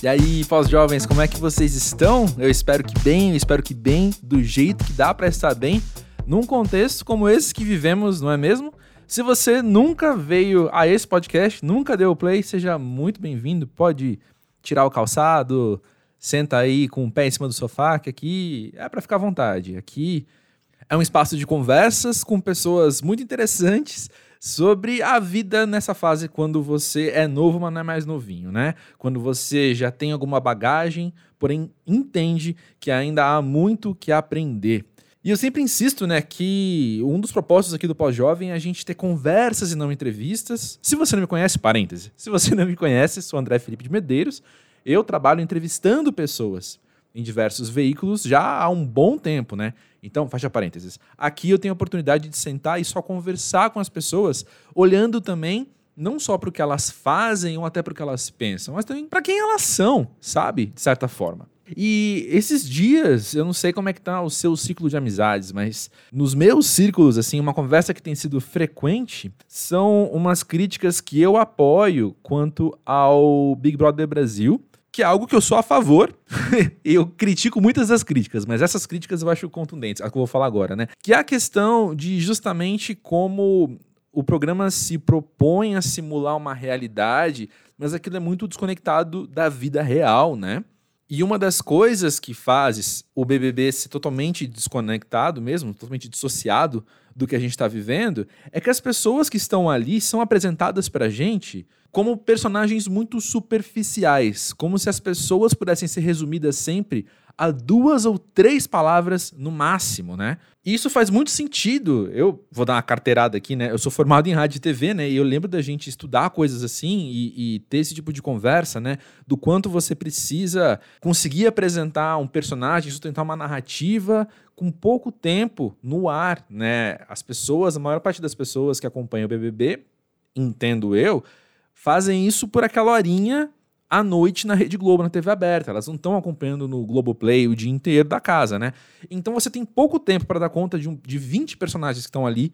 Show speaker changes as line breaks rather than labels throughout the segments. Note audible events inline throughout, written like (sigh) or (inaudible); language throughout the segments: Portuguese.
E aí, pós-jovens, como é que vocês estão? Eu espero que bem, eu espero que bem, do jeito que dá para estar bem, num contexto como esse que vivemos, não é mesmo? Se você nunca veio a esse podcast, nunca deu play, seja muito bem-vindo. Pode tirar o calçado, senta aí com o pé em cima do sofá, que aqui é para ficar à vontade. Aqui é um espaço de conversas com pessoas muito interessantes sobre a vida nessa fase quando você é novo, mas não é mais novinho, né? Quando você já tem alguma bagagem, porém entende que ainda há muito que aprender. E eu sempre insisto, né, que um dos propósitos aqui do Pós-Jovem é a gente ter conversas e não entrevistas. Se você não me conhece, parêntese. Se você não me conhece, sou André Felipe de Medeiros. Eu trabalho entrevistando pessoas em diversos veículos já há um bom tempo, né? Então, fecha parênteses. Aqui eu tenho a oportunidade de sentar e só conversar com as pessoas, olhando também não só para o que elas fazem ou até para o que elas pensam, mas também para quem elas são, sabe? De certa forma. E esses dias, eu não sei como é que tá o seu ciclo de amizades, mas nos meus círculos, assim, uma conversa que tem sido frequente são umas críticas que eu apoio quanto ao Big Brother Brasil que é algo que eu sou a favor. (laughs) eu critico muitas das críticas, mas essas críticas eu acho contundentes, a que eu vou falar agora, né? Que é a questão de justamente como o programa se propõe a simular uma realidade, mas aquilo é muito desconectado da vida real, né? E uma das coisas que faz o BBB ser totalmente desconectado mesmo, totalmente dissociado do que a gente está vivendo, é que as pessoas que estão ali são apresentadas para a gente como personagens muito superficiais, como se as pessoas pudessem ser resumidas sempre a duas ou três palavras no máximo, né? E isso faz muito sentido. Eu vou dar uma carteirada aqui, né? Eu sou formado em rádio e TV, né? E eu lembro da gente estudar coisas assim e, e ter esse tipo de conversa, né? Do quanto você precisa conseguir apresentar um personagem, sustentar uma narrativa com pouco tempo no ar, né? As pessoas, a maior parte das pessoas que acompanham o BBB, entendo eu, fazem isso por aquela horinha à noite na Rede Globo, na TV aberta. Elas não estão acompanhando no Globoplay o dia inteiro da casa, né? Então você tem pouco tempo para dar conta de, um, de 20 personagens que estão ali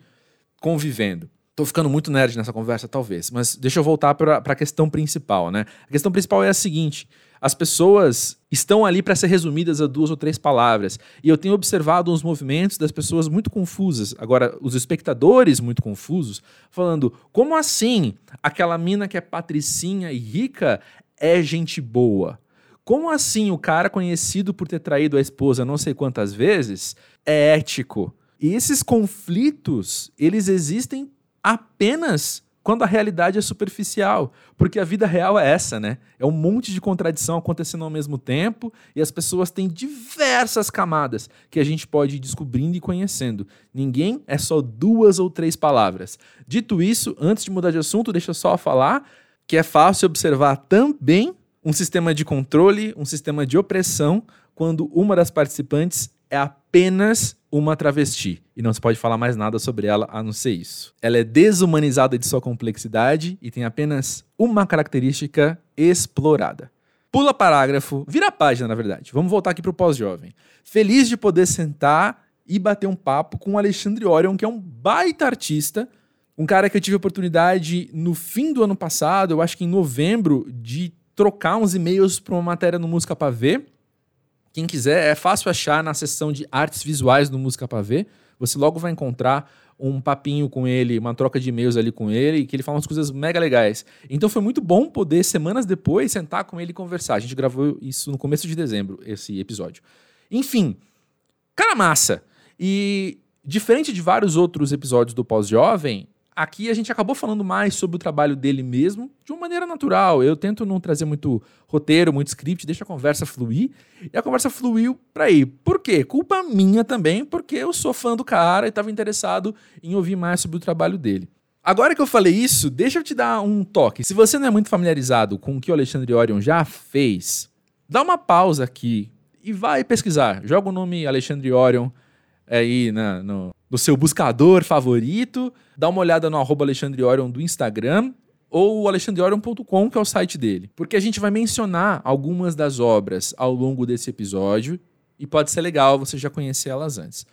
convivendo. Tô ficando muito nerd nessa conversa, talvez, mas deixa eu voltar para a questão principal, né? A questão principal é a seguinte: as pessoas estão ali para ser resumidas a duas ou três palavras. E eu tenho observado uns movimentos das pessoas muito confusas, agora, os espectadores muito confusos, falando: como assim aquela mina que é patricinha e rica é gente boa? Como assim o cara conhecido por ter traído a esposa não sei quantas vezes é ético? E esses conflitos, eles existem apenas quando a realidade é superficial, porque a vida real é essa, né? É um monte de contradição acontecendo ao mesmo tempo e as pessoas têm diversas camadas que a gente pode ir descobrindo e conhecendo. Ninguém é só duas ou três palavras. Dito isso, antes de mudar de assunto, deixa eu só falar que é fácil observar também um sistema de controle, um sistema de opressão, quando uma das participantes é apenas uma travesti e não se pode falar mais nada sobre ela a não ser isso. Ela é desumanizada de sua complexidade e tem apenas uma característica explorada. Pula parágrafo, vira página, na verdade. Vamos voltar aqui para o pós-jovem. Feliz de poder sentar e bater um papo com o Alexandre Orion, que é um baita artista, um cara que eu tive a oportunidade no fim do ano passado, eu acho que em novembro, de trocar uns e-mails para uma matéria no Música para Ver quem quiser, é fácil achar na seção de artes visuais do Música Pra Ver. Você logo vai encontrar um papinho com ele, uma troca de e-mails ali com ele, que ele fala umas coisas mega legais. Então foi muito bom poder, semanas depois, sentar com ele e conversar. A gente gravou isso no começo de dezembro, esse episódio. Enfim, cara massa. E diferente de vários outros episódios do Pós-Jovem, Aqui a gente acabou falando mais sobre o trabalho dele mesmo, de uma maneira natural. Eu tento não trazer muito roteiro, muito script, deixa a conversa fluir. E a conversa fluiu para ir. Por quê? Culpa minha também, porque eu sou fã do cara e estava interessado em ouvir mais sobre o trabalho dele. Agora que eu falei isso, deixa eu te dar um toque. Se você não é muito familiarizado com o que o Alexandre Orion já fez, dá uma pausa aqui e vai pesquisar. Joga o nome Alexandre Orion aí na, no, no seu buscador favorito, dá uma olhada no arroba Alexandre Orion do Instagram ou alexandreorion.com, que é o site dele. Porque a gente vai mencionar algumas das obras ao longo desse episódio e pode ser legal você já conhecer elas antes.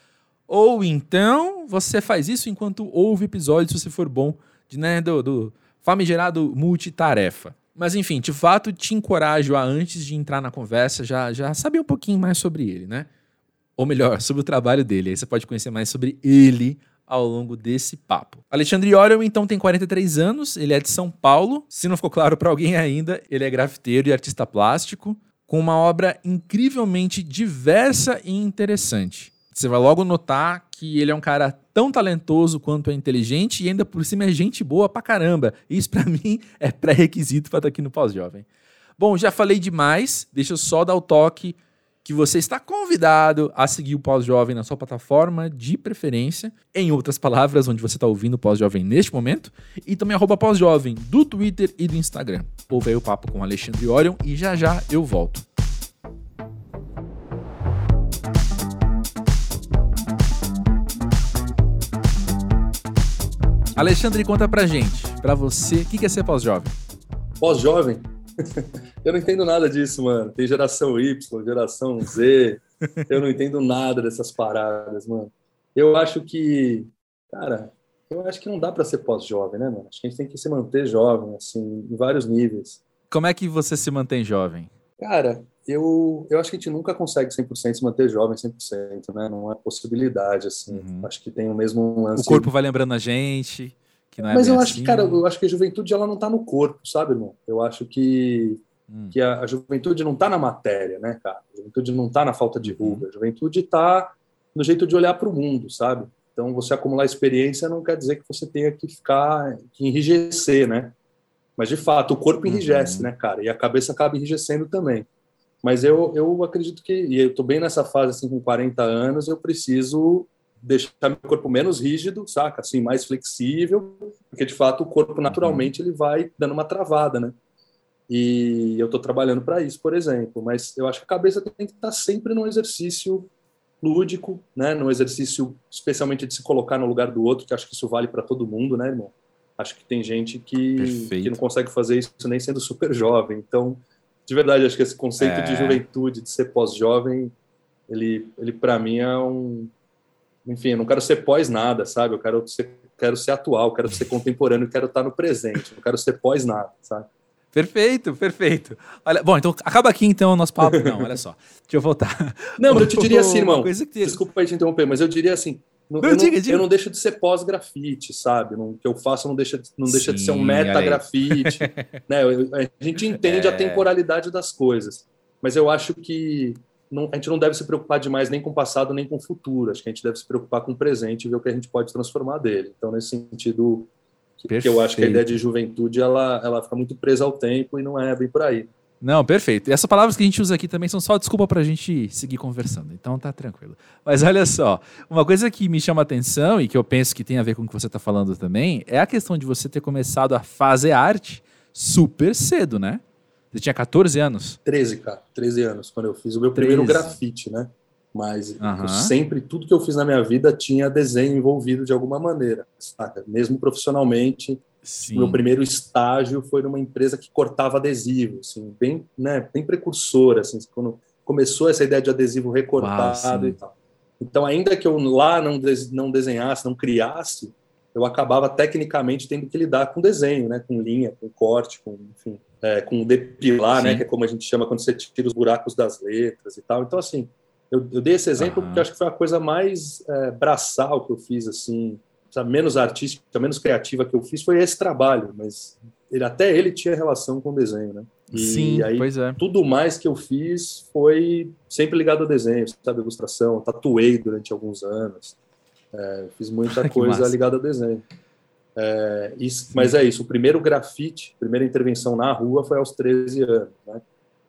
Ou então você faz isso enquanto ouve episódios, se você for bom, de, né, do, do famigerado multitarefa. Mas enfim, de fato te encorajo a antes de entrar na conversa já, já saber um pouquinho mais sobre ele, né? Ou melhor, sobre o trabalho dele. Aí você pode conhecer mais sobre ele ao longo desse papo. Alexandre Orion, então, tem 43 anos, ele é de São Paulo. Se não ficou claro para alguém ainda, ele é grafiteiro e artista plástico, com uma obra incrivelmente diversa e interessante. Você vai logo notar que ele é um cara tão talentoso quanto é inteligente e ainda por cima é gente boa pra caramba. Isso para (laughs) mim é pré-requisito para estar aqui no Pós-Jovem. Bom, já falei demais, deixa eu só dar o toque que você está convidado a seguir o Pós-Jovem na sua plataforma de preferência, em outras palavras, onde você está ouvindo o Pós-Jovem neste momento, e também arroba Pós-Jovem do Twitter e do Instagram. Ouve aí o papo com Alexandre Orion e já já eu volto. Alexandre, conta pra gente, pra você, o que é ser pós-jovem?
Pós-jovem? (laughs) eu não entendo nada disso, mano. Tem geração Y, geração Z. eu não entendo nada dessas paradas, mano. Eu acho que, cara, eu acho que não dá para ser pós-jovem, né, mano? Acho que a gente tem que se manter jovem, assim, em vários níveis.
Como é que você se mantém jovem?
Cara, eu, eu acho que a gente nunca consegue 100% se manter jovem 100%, né? Não é possibilidade, assim. Uhum. Acho que tem o mesmo
lance. O corpo vai lembrando a gente. Que não é
Mas eu
assim.
acho que, cara, eu acho que a juventude ela não está no corpo, sabe, irmão? Eu acho que, hum. que a, a, juventude não está na matéria, né, cara? A juventude não está na falta de ruga. Uhum. A juventude está no jeito de olhar para o mundo, sabe? Então, você acumular experiência não quer dizer que você tenha que ficar, que enrijecer, né? Mas, de fato, o corpo enrijece, uhum. né, cara? E a cabeça acaba enrijecendo também. Mas eu, eu acredito que, e eu estou bem nessa fase, assim, com 40 anos, eu preciso deixar meu corpo menos rígido, saca? Assim, mais flexível, porque, de fato, o corpo, naturalmente, ele vai dando uma travada, né? E eu estou trabalhando para isso, por exemplo. Mas eu acho que a cabeça tem que estar sempre num exercício lúdico, né? Num exercício, especialmente de se colocar no lugar do outro, que acho que isso vale para todo mundo, né, irmão? Acho que tem gente que, que não consegue fazer isso nem sendo super jovem. Então, de verdade, acho que esse conceito é. de juventude, de ser pós-jovem, ele, ele para mim é um. Enfim, eu não quero ser pós nada, sabe? Eu quero ser, quero ser atual, quero ser contemporâneo, quero estar no presente, não quero ser pós nada, sabe?
Perfeito, perfeito. Olha, bom, então acaba aqui então o nosso papo. Não, olha só. (laughs) Deixa eu voltar.
Não, mas eu te diria assim, irmão. Que... Desculpa te interromper, mas eu diria assim: não, eu, diga, não, diga. eu, não, deixo de ser pós-grafite, sabe? o que eu faço não deixa, não Sim, deixa de ser um meta-grafite. (laughs) né? A gente entende é. a temporalidade das coisas, mas eu acho que não, a gente não deve se preocupar demais nem com o passado nem com o futuro. Acho que a gente deve se preocupar com o presente e ver o que a gente pode transformar dele. Então, nesse sentido, que, que eu acho que a ideia de juventude ela, ela fica muito presa ao tempo e não é bem por aí.
Não, perfeito. E essas palavras que a gente usa aqui também são só desculpa para a gente seguir conversando. Então tá tranquilo. Mas olha só, uma coisa que me chama atenção e que eu penso que tem a ver com o que você está falando também é a questão de você ter começado a fazer arte super cedo, né? Você tinha 14 anos?
13, cara. 13 anos, quando eu fiz o meu 13. primeiro grafite, né? Mas uhum. sempre, tudo que eu fiz na minha vida tinha desenho envolvido de alguma maneira, saca? Mesmo profissionalmente, Sim. Meu primeiro estágio foi numa empresa que cortava adesivo, assim, bem, né, bem precursora, assim, quando começou essa ideia de adesivo recortado e tal. Então, ainda que eu lá não, não desenhasse, não criasse, eu acabava tecnicamente tendo que lidar com desenho, né, com linha, com corte, com, enfim, é, com depilar, né, Sim. né, que é como a gente chama quando você tira os buracos das letras e tal. Então, assim, eu, eu dei esse exemplo uhum. porque acho que foi a coisa mais é, braçal que eu fiz, assim, sabe, menos artística, menos criativa que eu fiz foi esse trabalho, mas ele, até ele tinha relação com o desenho, né?
E Sim, aí, pois é.
Tudo mais que eu fiz foi sempre ligado ao desenho, sabe, ilustração, tatuei durante alguns anos, é, fiz muita (laughs) coisa ligada ao desenho. É, isso, mas é isso, o primeiro grafite, primeira intervenção na rua foi aos 13 anos, né?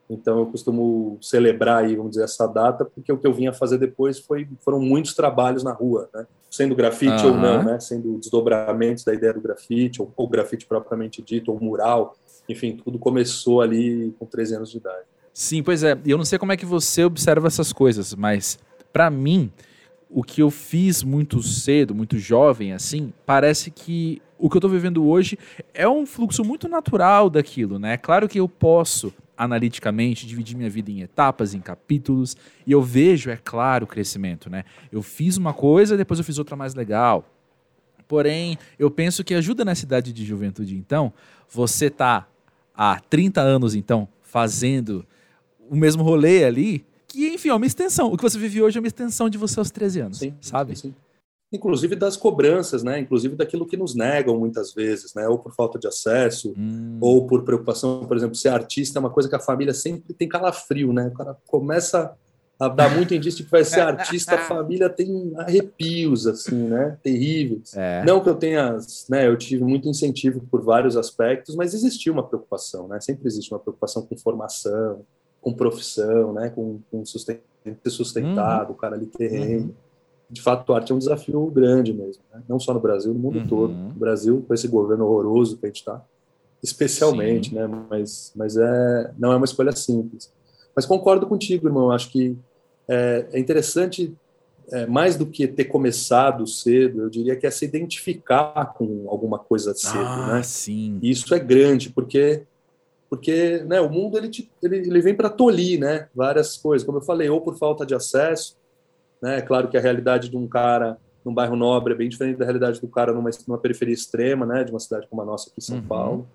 Então eu costumo celebrar aí, vamos dizer, essa data, porque o que eu vinha fazer depois foi, foram muitos trabalhos na rua, né? Sendo grafite uhum. ou não, né? Sendo desdobramentos da ideia do grafite, ou, ou grafite propriamente dito, ou mural. Enfim, tudo começou ali com 13 anos de idade.
Sim, pois é. Eu não sei como é que você observa essas coisas, mas para mim, o que eu fiz muito cedo, muito jovem, assim, parece que o que eu estou vivendo hoje é um fluxo muito natural daquilo, né? Claro que eu posso analiticamente, dividir minha vida em etapas, em capítulos, e eu vejo, é claro, o crescimento, né? Eu fiz uma coisa, depois eu fiz outra mais legal. Porém, eu penso que ajuda nessa idade de juventude, então, você tá há 30 anos, então, fazendo o mesmo rolê ali, que, enfim, é uma extensão. O que você vive hoje é uma extensão de você aos 13 anos, sim, sabe? Sim.
Inclusive das cobranças, né? Inclusive daquilo que nos negam muitas vezes, né? Ou por falta de acesso, hum. ou por preocupação, por exemplo, ser artista é uma coisa que a família sempre tem calafrio, né? O cara começa dá muito indício de que vai ser artista, a (laughs) família tem arrepios, assim, né? Terríveis. É. Não que eu tenha, né? Eu tive muito incentivo por vários aspectos, mas existia uma preocupação, né? Sempre existe uma preocupação com formação, com profissão, né? Com, com susten ser sustentado, uhum. o cara ali terreno. Uhum. De fato, a arte é um desafio grande mesmo, né? Não só no Brasil, no mundo uhum. todo. No Brasil, com esse governo horroroso que a gente está, especialmente, Sim. né? Mas, mas é, não é uma escolha simples. Mas concordo contigo, irmão. Acho que é, é interessante, é, mais do que ter começado cedo, eu diria que é se identificar com alguma coisa cedo, ah, né?
Sim.
E isso é grande, porque porque né, o mundo ele, te, ele, ele vem para tolir né, várias coisas, como eu falei, ou por falta de acesso, né, é claro que a realidade de um cara num bairro nobre é bem diferente da realidade do cara numa, numa periferia extrema, né, de uma cidade como a nossa aqui em São uhum. Paulo.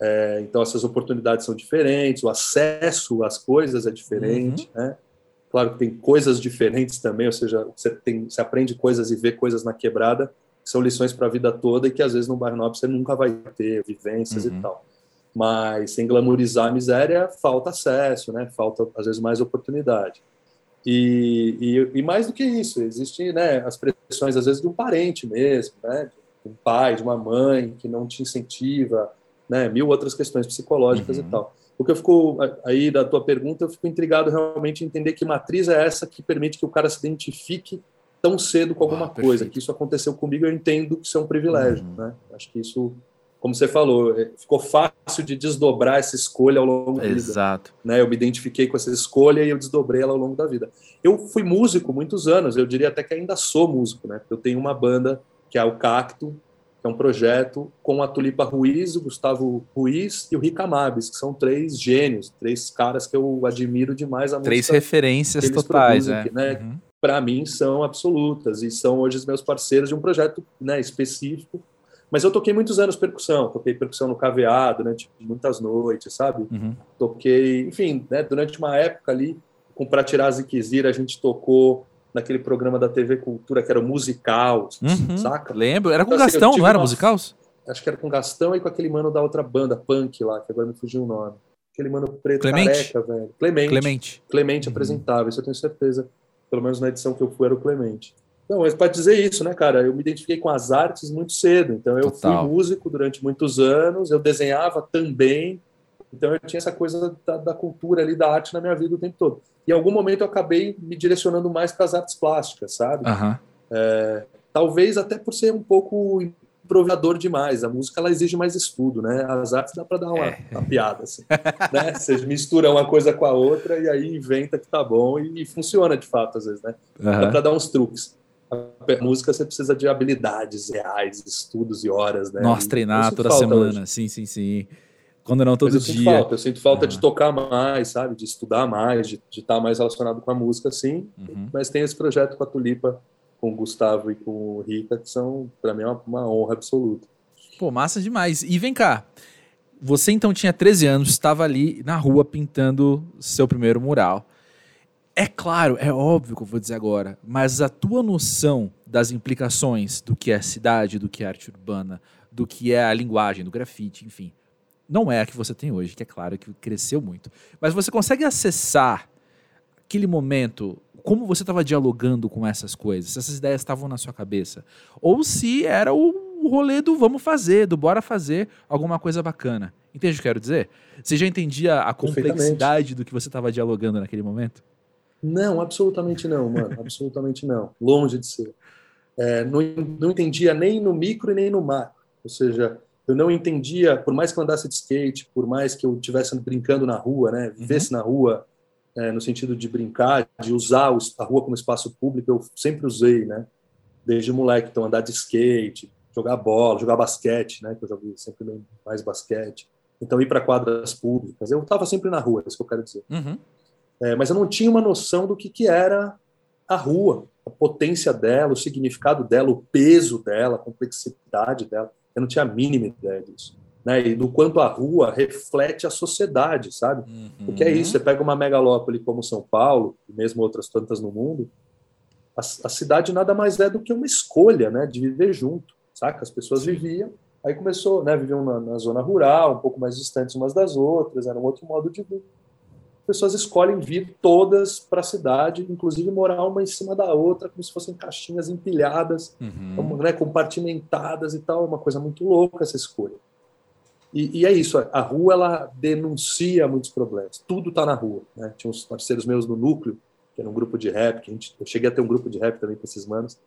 É, então essas oportunidades são diferentes, o acesso às coisas é diferente, uhum. né? Claro que tem coisas diferentes também, ou seja, você, tem, você aprende coisas e vê coisas na quebrada que são lições para a vida toda e que às vezes no bairro nobre você nunca vai ter vivências uhum. e tal. Mas sem glamorizar a miséria, falta acesso, né? Falta às vezes mais oportunidade. E, e, e mais do que isso, existem né, as pressões às vezes de um parente mesmo, né? De um pai, de uma mãe que não te incentiva, né? Mil outras questões psicológicas uhum. e tal. O que eu fico aí da tua pergunta, eu fico intrigado realmente em entender que matriz é essa que permite que o cara se identifique tão cedo com alguma ah, coisa. Que isso aconteceu comigo, eu entendo que isso é um privilégio, uhum. né? Acho que isso, como você falou, é, ficou fácil de desdobrar essa escolha ao longo da vida.
Exato.
Né? Eu me identifiquei com essa escolha e eu desdobrei ela ao longo da vida. Eu fui músico muitos anos, eu diria até que ainda sou músico, né? Eu tenho uma banda que é o Cacto, que é um projeto com a Tulipa Ruiz, o Gustavo Ruiz e o Rica Mabes, que são três gênios, três caras que eu admiro demais a
Três referências totais, né?
né? Uhum. Para mim são absolutas e são hoje os meus parceiros de um projeto né, específico. Mas eu toquei muitos anos percussão, toquei percussão no KVA durante muitas noites, sabe? Uhum. Toquei, enfim, né, durante uma época ali, com Pra Tirar Ziquezira, a gente tocou naquele programa da TV Cultura que era o Musical,
uhum, saca? Lembro, era com então, Gastão, assim, não era uma... musical?
Acho que era com Gastão e com aquele mano da outra banda, Punk lá, que agora me fugiu o nome. Aquele mano preto
Clemente?
careca, velho. Clemente.
Clemente.
Clemente uhum. apresentava, isso eu tenho certeza. Pelo menos na edição que eu fui era o Clemente. Não, mas para dizer isso, né, cara, eu me identifiquei com as artes muito cedo. Então eu Total. fui músico durante muitos anos, eu desenhava também, então eu tinha essa coisa da, da, cultura ali, da arte na minha vida o tempo todo. E em algum momento eu acabei me direcionando mais para as artes plásticas, sabe?
Uhum.
É, talvez até por ser um pouco improvisador demais. A música ela exige mais estudo, né? As artes dá para dar uma, é. uma, piada, assim, né? (laughs) Você mistura uma coisa com a outra e aí inventa que tá bom e, e funciona de fato às vezes, né? Uhum. Dá para dar uns truques. A música você precisa de habilidades reais, estudos e horas, né?
Nossa, treinar toda semana, hoje. sim, sim, sim. Quando não todo
eu
dia.
Sinto falta, eu sinto falta ah. de tocar mais, sabe? De estudar mais, de, de estar mais relacionado com a música, sim. Uhum. Mas tem esse projeto com a Tulipa, com o Gustavo e com o Rica, que são, para mim, uma, uma honra absoluta.
Pô, massa demais. E vem cá, você então tinha 13 anos, estava ali na rua pintando seu primeiro mural. É claro, é óbvio que eu vou dizer agora, mas a tua noção das implicações do que é cidade, do que é arte urbana, do que é a linguagem, do grafite, enfim, não é a que você tem hoje, que é claro que cresceu muito. Mas você consegue acessar aquele momento, como você estava dialogando com essas coisas, se essas ideias estavam na sua cabeça, ou se era o rolê do vamos fazer, do bora fazer alguma coisa bacana. Entende o que eu quero dizer? Você já entendia a complexidade do que você estava dialogando naquele momento?
Não, absolutamente não, mano. absolutamente não. Longe de ser. É, não, não entendia nem no micro e nem no macro. Ou seja, eu não entendia, por mais que eu andasse de skate, por mais que eu estivesse brincando na rua, né, vivesse uhum. na rua, é, no sentido de brincar, de usar a rua como espaço público, eu sempre usei, né, desde moleque, então andar de skate, jogar bola, jogar basquete, né, que eu joguei sempre mais basquete, então ir para quadras públicas, eu estava sempre na rua, é isso que eu quero dizer.
Uhum.
É, mas eu não tinha uma noção do que, que era a rua, a potência dela, o significado dela, o peso dela, a complexidade dela. Eu não tinha a mínima ideia disso. né? E do quanto a rua reflete a sociedade, sabe? Uhum. Porque é isso, você pega uma megalópole como São Paulo, e mesmo outras tantas no mundo, a, a cidade nada mais é do que uma escolha, né? De viver junto, saca? As pessoas viviam, aí começou, né? Viviam na, na zona rural, um pouco mais distantes umas das outras, era um outro modo de vida pessoas escolhem vir todas para a cidade, inclusive morar uma em cima da outra, como se fossem caixinhas empilhadas, uhum. né, compartimentadas e tal. É uma coisa muito louca essa escolha. E, e, é isso, a rua ela denuncia muitos problemas. Tudo está na rua. Né? Tinha uns parceiros meus no núcleo, que era um grupo de rap, que gente, eu cheguei a ter um grupo de rap também com esses manos,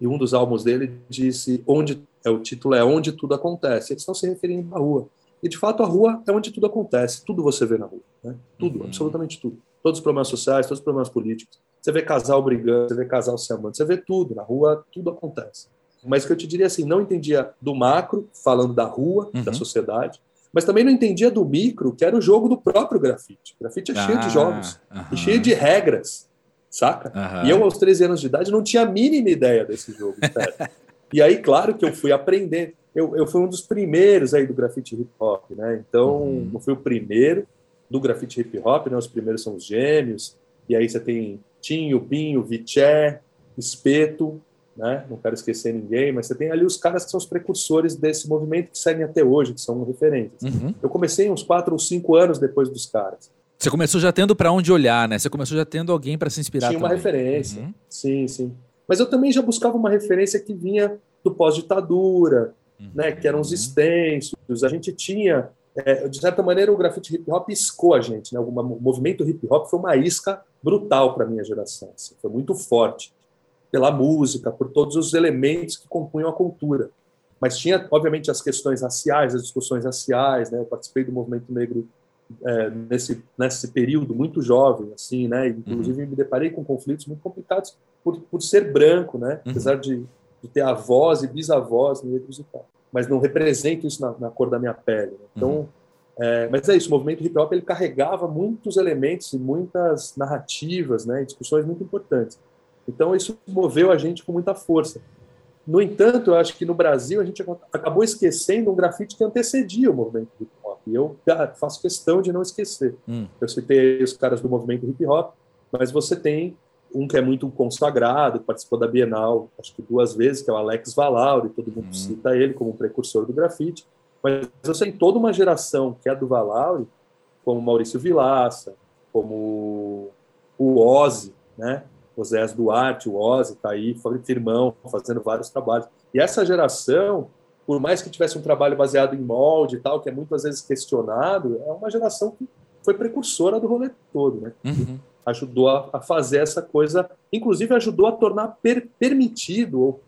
e um dos álbuns dele disse onde é o título é onde tudo acontece. Eles estão se referindo à rua. E de fato a rua é onde tudo acontece, tudo você vê na rua, né? Tudo, uhum. absolutamente tudo. Todos os problemas sociais, todos os problemas políticos. Você vê casal brigando, você vê casal se amando, você vê tudo na rua, tudo acontece. Mas que eu te diria assim, não entendia do macro, falando da rua, uhum. da sociedade, mas também não entendia do micro, que era o jogo do próprio grafite. O grafite é ah, cheio de ah, jogos uhum. e cheio de regras, saca? E eu, aos 13 anos de idade, não tinha a mínima ideia desse jogo. (laughs) e aí, claro que eu fui aprender. Eu, eu fui um dos primeiros aí do grafite hip hop, né? Então, uhum. não fui o primeiro do grafite hip hop, né? Os primeiros são os gêmeos, e aí você tem Tinho, Binho, Viché, Espeto, né? Não quero esquecer ninguém, mas você tem ali os caras que são os precursores desse movimento que seguem até hoje, que são referentes. Uhum. Eu comecei uns quatro ou cinco anos depois dos caras.
Você começou já tendo para onde olhar, né? Você começou já tendo alguém para se inspirar.
Tinha uma referência, uhum. sim, sim. Mas eu também já buscava uma referência que vinha do pós-ditadura. Né? Que eram os extensos. A gente tinha, é, de certa maneira, o grafite hip hop iscou a gente, né? O movimento hip hop foi uma isca brutal para minha geração. Assim, foi muito forte pela música, por todos os elementos que compunham a cultura. Mas tinha, obviamente, as questões raciais, as discussões raciais, né? Eu participei do movimento negro é, nesse nesse período muito jovem, assim, né? Inclusive uhum. me deparei com conflitos muito complicados por, por ser branco, né? Uhum. Apesar de, de, ter avós e bisavós negros e tal, mas não represento isso na, na cor da minha pele. Né? Então, uhum. é, mas é isso. O movimento hip hop ele carregava muitos elementos e muitas narrativas, né? Discussões muito importantes. Então, isso moveu a gente com muita força. No entanto, eu acho que no Brasil a gente acabou esquecendo um grafite que antecedia o movimento hip hop. E eu faço questão de não esquecer. Hum. Eu citei os caras do movimento hip hop, mas você tem um que é muito consagrado, participou da Bienal, acho que duas vezes, que é o Alex Valauri, todo mundo hum. cita ele como um precursor do grafite. Mas você tem toda uma geração que é do Valauri, como Maurício Vilaça, como o Ozzy, né? Oséias Duarte, o Ozzy, está aí, firmão, fazendo vários trabalhos. E essa geração, por mais que tivesse um trabalho baseado em molde e tal, que é muitas vezes questionado, é uma geração que foi precursora do rolê todo, né? Uhum. Ajudou a, a, fazer essa coisa, inclusive ajudou a tornar per, permitido ou,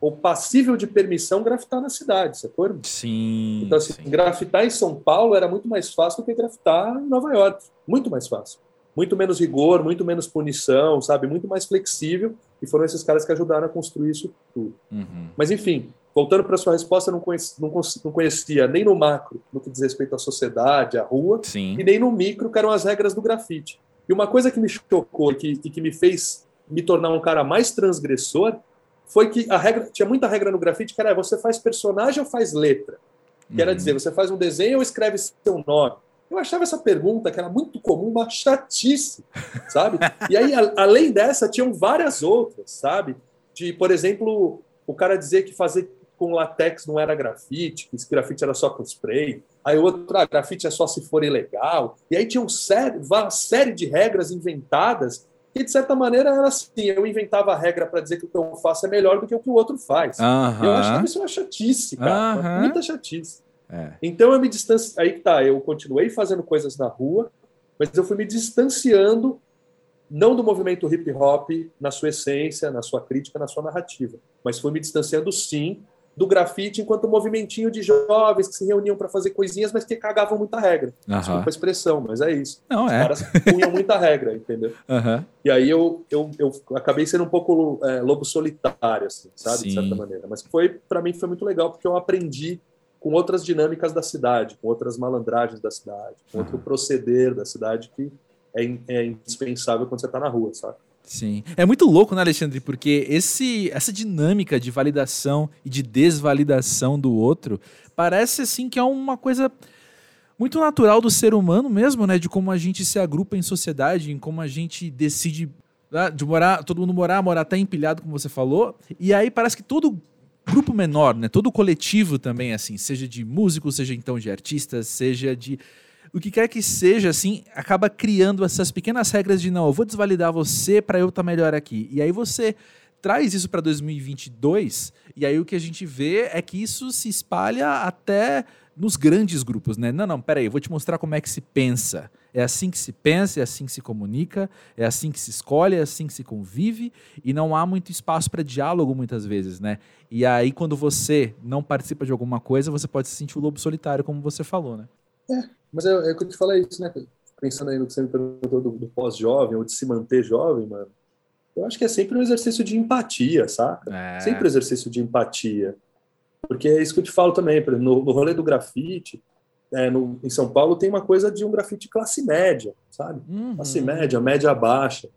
ou, passível de permissão grafitar na cidade, sacou?
Sim.
Então, assim,
sim.
grafitar em São Paulo era muito mais fácil do que grafitar em Nova York. Muito mais fácil muito menos rigor, muito menos punição, sabe? Muito mais flexível. E foram esses caras que ajudaram a construir isso tudo. Uhum. Mas, enfim, voltando para a sua resposta, não conhecia, não, não conhecia, nem no macro, no que diz respeito à sociedade, à rua,
Sim.
e nem no micro, que eram as regras do grafite. E uma coisa que me chocou e que, e que me fez me tornar um cara mais transgressor foi que a regra tinha muita regra no grafite que era você faz personagem ou faz letra. Que era uhum. dizer, você faz um desenho ou escreve seu nome. Eu achava essa pergunta, que era muito comum, uma chatice, (laughs) sabe? E aí, a, além dessa, tinham várias outras, sabe? De, por exemplo, o cara dizer que fazer com latex não era grafite, que esse grafite era só com spray. Aí outro, ah, grafite é só se for ilegal. E aí tinha um série, uma série de regras inventadas que, de certa maneira, era assim. Eu inventava a regra para dizer que o que eu faço é melhor do que o que o outro faz.
Uhum.
Eu achava isso uma chatice, cara. Uhum. Muita chatice. É. Então eu me distanciei. Aí que tá, eu continuei fazendo coisas na rua, mas eu fui me distanciando não do movimento hip hop na sua essência, na sua crítica, na sua narrativa, mas fui me distanciando sim do grafite enquanto movimentinho de jovens que se reuniam para fazer coisinhas, mas que cagavam muita regra. Uhum. Desculpa a expressão, mas é isso.
Não, Os é.
caras punham muita regra, entendeu?
Uhum.
E aí eu, eu, eu acabei sendo um pouco é, lobo solitário, assim, sabe? Sim. De certa maneira. Mas foi para mim foi muito legal, porque eu aprendi com outras dinâmicas da cidade, com outras malandragens da cidade, com outro proceder da cidade que é, é indispensável quando você está na rua, sabe?
Sim. É muito louco, né, Alexandre? Porque esse, essa dinâmica de validação e de desvalidação do outro parece assim que é uma coisa muito natural do ser humano mesmo, né? De como a gente se agrupa em sociedade, em como a gente decide né, de morar, todo mundo morar, morar até empilhado, como você falou. E aí parece que todo grupo menor, né? Todo coletivo também, assim, seja de músicos, seja então de artistas, seja de o que quer que seja, assim, acaba criando essas pequenas regras de não, eu vou desvalidar você para eu estar tá melhor aqui. E aí você traz isso para 2022 e aí o que a gente vê é que isso se espalha até nos grandes grupos, né? Não, não, peraí, eu vou te mostrar como é que se pensa. É assim que se pensa, é assim que se comunica, é assim que se escolhe, é assim que se convive, e não há muito espaço para diálogo muitas vezes, né? E aí, quando você não participa de alguma coisa, você pode se sentir o lobo solitário, como você falou, né?
É, mas é, é o que eu te falei isso, né? Pensando aí no que você me perguntou do, do pós-jovem, ou de se manter jovem, mano. Eu acho que é sempre um exercício de empatia, saca? É. Sempre um exercício de empatia. Porque é isso que eu te falo também, no, no rolê do grafite, é, no, em São Paulo tem uma coisa de um grafite classe média, sabe? Uhum. Classe média, média baixa.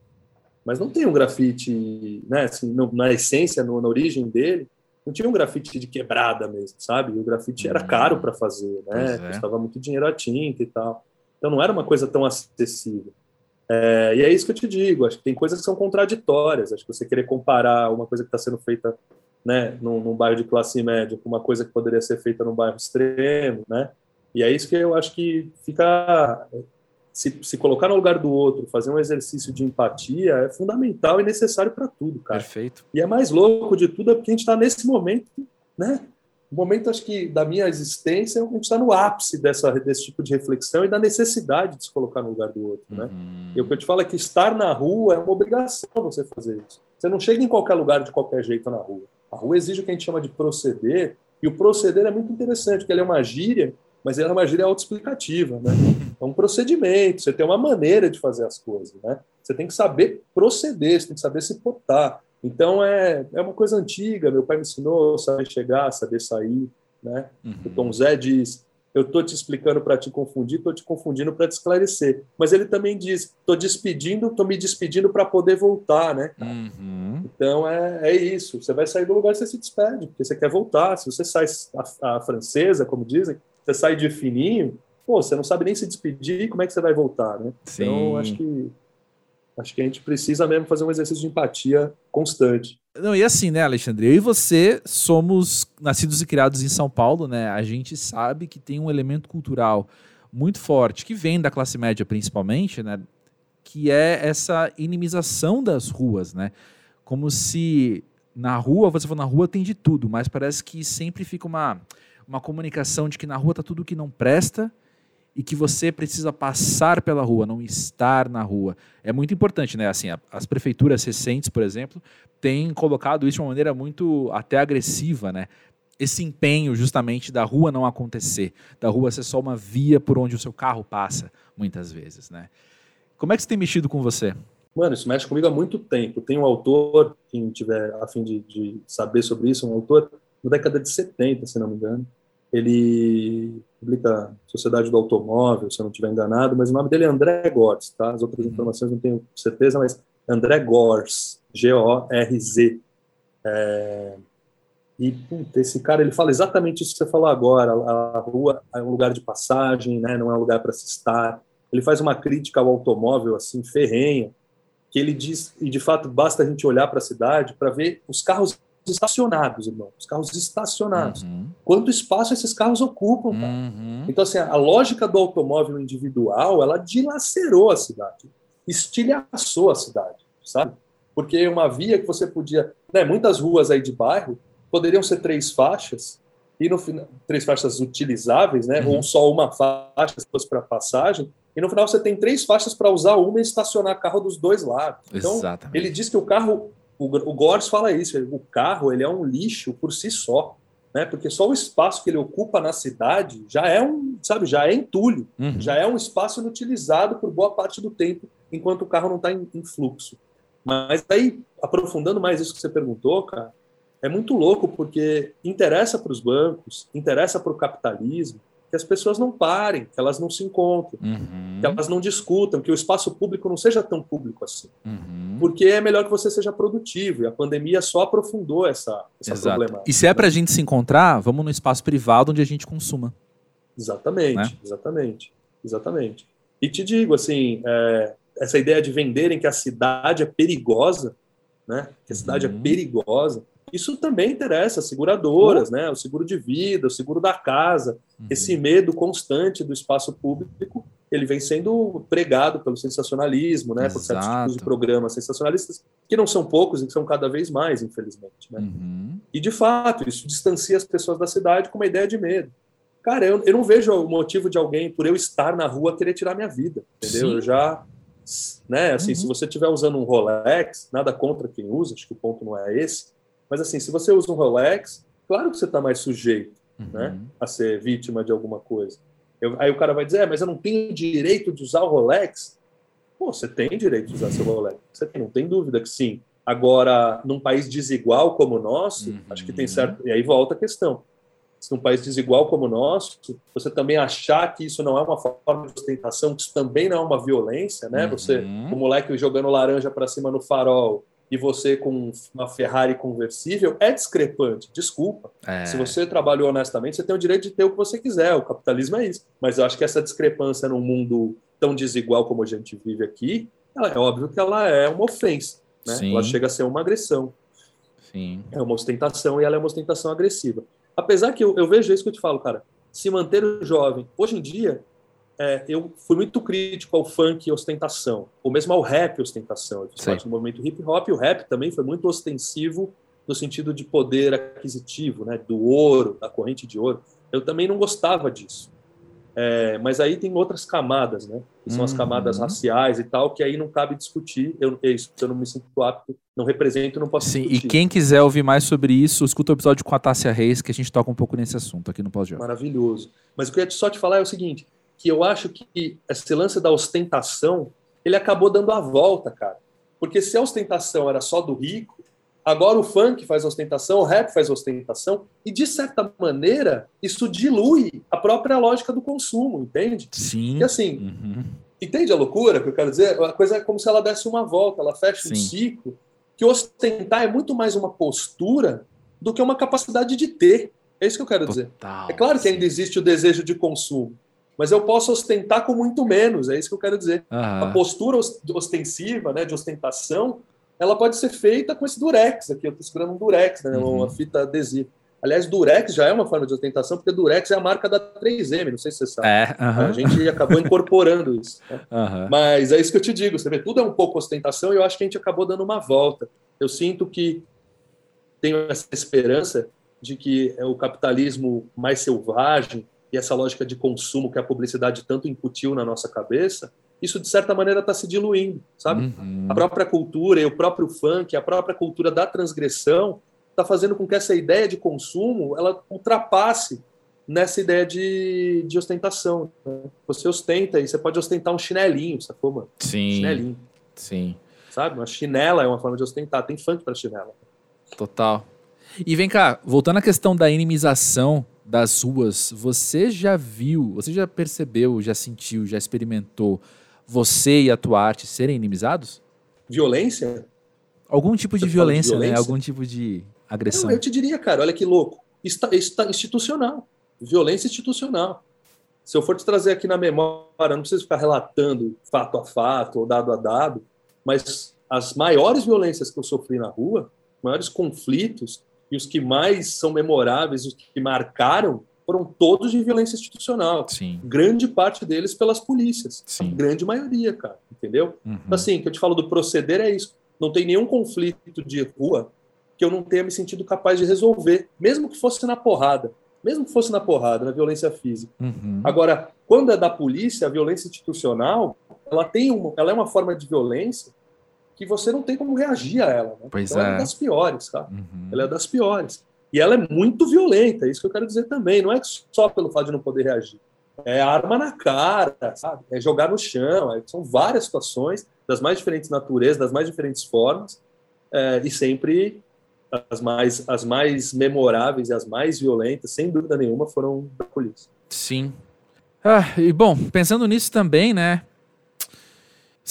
Mas não tem um grafite, né, assim, no, na essência, no, na origem dele, não tinha um grafite de quebrada mesmo, sabe? O grafite era uhum. caro para fazer, né? É. Custava muito dinheiro a tinta e tal. Então não era uma coisa tão acessível. É, e é isso que eu te digo. Acho que tem coisas que são contraditórias. Acho que você querer comparar uma coisa que está sendo feita né, num, num, bairro de classe média com uma coisa que poderia ser feita num bairro extremo, né? E é isso que eu acho que fica se, se colocar no lugar do outro, fazer um exercício de empatia é fundamental e necessário para tudo, cara.
Perfeito.
E é mais louco de tudo é porque a gente está nesse momento, né? O momento, acho que, da minha existência, a gente está no ápice dessa, desse tipo de reflexão e da necessidade de se colocar no lugar do outro, né? Uhum. E o que eu te falo é que estar na rua é uma obrigação você fazer isso. Você não chega em qualquer lugar de qualquer jeito na rua. A rua exige o que a gente chama de proceder, e o proceder é muito interessante, porque ele é uma gíria, mas ele é uma gíria autoexplicativa, né? É um procedimento, você tem uma maneira de fazer as coisas, né? Você tem que saber proceder, você tem que saber se portar. Então é, é uma coisa antiga, meu pai me ensinou a saber chegar, saber sair, né? Uhum. O Tom Zé diz, eu estou te explicando para te confundir, estou te confundindo para te esclarecer. Mas ele também diz, estou despedindo, estou me despedindo para poder voltar, né? Uhum. Então é, é isso. Você vai sair do lugar, você se despede, porque você quer voltar. Se você sai a, a francesa, como dizem, você sai de fininho, pô, você não sabe nem se despedir, como é que você vai voltar, né? Sim. Então acho que acho que a gente precisa mesmo fazer um exercício de empatia constante.
Não, e assim, né, Alexandre? Eu e você somos nascidos e criados em São Paulo, né? A gente sabe que tem um elemento cultural muito forte, que vem da classe média principalmente, né? Que é essa inimização das ruas, né? Como se na rua, você for na rua tem de tudo, mas parece que sempre fica uma, uma comunicação de que na rua tá tudo que não presta e que você precisa passar pela rua, não estar na rua. É muito importante, né? Assim, as prefeituras recentes, por exemplo, têm colocado isso de uma maneira muito até agressiva, né? Esse empenho justamente da rua não acontecer, da rua ser só uma via por onde o seu carro passa, muitas vezes, né? Como é que isso tem mexido com você?
Mano, isso mexe comigo há muito tempo. Tem um autor, quem tiver a fim de, de saber sobre isso, um autor da década de 70, se não me engano, ele publica Sociedade do Automóvel, se eu não estiver enganado, mas o nome dele é André Gors, tá? As outras uhum. informações não tenho certeza, mas André Gors, G-O-R-Z. É... E puta, esse cara ele fala exatamente isso que você falou agora. A, a rua é um lugar de passagem, né? Não é um lugar para se estar. Ele faz uma crítica ao automóvel assim ferrenha, que ele diz e de fato basta a gente olhar para a cidade para ver os carros estacionados, irmão. Os carros estacionados. Uhum. Quanto espaço esses carros ocupam, uhum. Então, assim, a lógica do automóvel individual, ela dilacerou a cidade, estilhaçou a cidade, sabe? Porque uma via que você podia... Né, muitas ruas aí de bairro poderiam ser três faixas, e no final, três faixas utilizáveis, né? Uhum. Ou só uma faixa para passagem, e no final você tem três faixas para usar uma e estacionar carro dos dois lados. Então, Exatamente. ele diz que o carro o, o Gores fala isso, o carro ele é um lixo por si só, né? Porque só o espaço que ele ocupa na cidade já é um, sabe, já é entulho, uhum. já é um espaço inutilizado por boa parte do tempo, enquanto o carro não está em, em fluxo. Mas aí, aprofundando mais isso que você perguntou, cara, é muito louco porque interessa para os bancos, interessa para o capitalismo que as pessoas não parem, que elas não se encontrem, uhum. que elas não discutam, que o espaço público não seja tão público assim. Uhum. porque é melhor que você seja produtivo. E a pandemia só aprofundou essa, essa
Exato. problemática. E se é para a gente se encontrar, vamos no espaço privado onde a gente consuma.
Exatamente, né? exatamente, exatamente. E te digo, assim, é, essa ideia de venderem que a cidade é perigosa, né? Que a cidade é uhum. é perigosa. Isso também interessa seguradoras, uhum. né? O seguro de vida, o seguro da casa, uhum. esse medo constante do espaço público, ele vem sendo pregado pelo sensacionalismo, né? Exato. Por certos tipos de programas sensacionalistas que não são poucos e que são cada vez mais, infelizmente, né? Uhum. E de fato isso distancia as pessoas da cidade com uma ideia de medo. Cara, eu, eu não vejo o motivo de alguém por eu estar na rua querer tirar minha vida, entendeu? Sim. Eu já né? Assim, uhum. se você estiver usando um Rolex, nada contra quem usa, acho que o ponto não é esse. Mas assim, se você usa um Rolex, claro que você está mais sujeito, uhum. né, a ser vítima de alguma coisa. Eu, aí o cara vai dizer, é, mas eu não tenho direito de usar o Rolex. Pô, você tem direito de usar seu Rolex. Você tem, não tem dúvida que sim. Agora, num país desigual como o nosso, uhum. acho que tem certo. E aí volta a questão num país desigual como o nosso, você também achar que isso não é uma forma de ostentação, que isso também não é uma violência, né? Uhum. Você, o moleque jogando laranja para cima no farol e você com uma Ferrari conversível, é discrepante, desculpa. É. Se você trabalhou honestamente, você tem o direito de ter o que você quiser, o capitalismo é isso. Mas eu acho que essa discrepância num mundo tão desigual como a gente vive aqui, é óbvio que ela é uma ofensa, né? Ela chega a ser uma agressão. Sim. É uma ostentação e ela é uma ostentação agressiva. Apesar que eu, eu vejo isso que eu te falo, cara, se manter jovem. Hoje em dia, é, eu fui muito crítico ao funk e ostentação, ou mesmo ao rap e ostentação. Eu fiz parte do movimento hip hop e o rap também foi muito ostensivo no sentido de poder aquisitivo, né, do ouro, da corrente de ouro. Eu também não gostava disso. É, mas aí tem outras camadas, né? Que são uhum. as camadas uhum. raciais e tal, que aí não cabe discutir. Eu, isso, eu não me sinto apto, não represento, não posso
Sim, discutir. e quem quiser ouvir mais sobre isso, escuta o episódio com a Tássia Reis, que a gente toca um pouco nesse assunto aqui no pós
Maravilhoso. Mas o que eu ia só te falar é o seguinte, que eu acho que esse lance da ostentação, ele acabou dando a volta, cara. Porque se a ostentação era só do rico, Agora o funk faz ostentação, o rap faz ostentação, e de certa maneira isso dilui a própria lógica do consumo, entende?
Sim.
E assim, uhum. entende a loucura que eu quero dizer? A coisa é como se ela desse uma volta, ela fecha Sim. um ciclo, que ostentar é muito mais uma postura do que uma capacidade de ter. É isso que eu quero Total, dizer. É claro que ainda existe o desejo de consumo, mas eu posso ostentar com muito menos, é isso que eu quero dizer. Uhum. A postura ostensiva, né, de ostentação, ela pode ser feita com esse durex aqui. Eu estou segurando um durex, né? Uhum. uma fita adesiva. Aliás, durex já é uma forma de ostentação, porque durex é a marca da 3M, não sei se você sabe.
É,
A gente acabou (laughs) incorporando isso. Né? Mas é isso que eu te digo, você vê, tudo é um pouco ostentação e eu acho que a gente acabou dando uma volta. Eu sinto que tenho essa esperança de que é o capitalismo mais selvagem e essa lógica de consumo que a publicidade tanto incutiu na nossa cabeça, isso de certa maneira está se diluindo, sabe? Uhum. A própria cultura e o próprio funk, a própria cultura da transgressão está fazendo com que essa ideia de consumo ela ultrapasse nessa ideia de, de ostentação. Né? Você ostenta e você pode ostentar um chinelinho, sacou, mano?
Sim.
chinelinho.
Sim.
Sabe? Uma chinela é uma forma de ostentar. Tem funk para chinela.
Total. E vem cá, voltando à questão da inimização das ruas, você já viu, você já percebeu, já sentiu, já experimentou você e a tua arte serem inimizados?
Violência?
Algum tipo de violência, de violência, né? Algum tipo de agressão.
Não, eu te diria, cara, olha que louco. Está, está institucional. Violência institucional. Se eu for te trazer aqui na memória, não preciso ficar relatando fato a fato ou dado a dado, mas as maiores violências que eu sofri na rua, maiores conflitos e os que mais são memoráveis, os que marcaram, foram todos de violência institucional.
Sim.
Grande parte deles pelas polícias. Sim. Grande maioria, cara. Entendeu? Uhum. Assim, que eu te falo do proceder é isso. Não tem nenhum conflito de rua que eu não tenha me sentido capaz de resolver, mesmo que fosse na porrada. Mesmo que fosse na porrada, na violência física. Uhum. Agora, quando é da polícia, a violência institucional, ela tem uma, ela é uma forma de violência que você não tem como reagir a ela. Né?
Pois
então,
é.
ela é das piores, tá? Uhum. Ela é das piores. E ela é muito violenta, é isso que eu quero dizer também. Não é só pelo fato de não poder reagir. É arma na cara, sabe? É jogar no chão. É, são várias situações, das mais diferentes naturezas, das mais diferentes formas, é, e sempre as mais, as mais memoráveis e as mais violentas, sem dúvida nenhuma, foram da polícia.
Sim. Ah, e bom, pensando nisso também, né?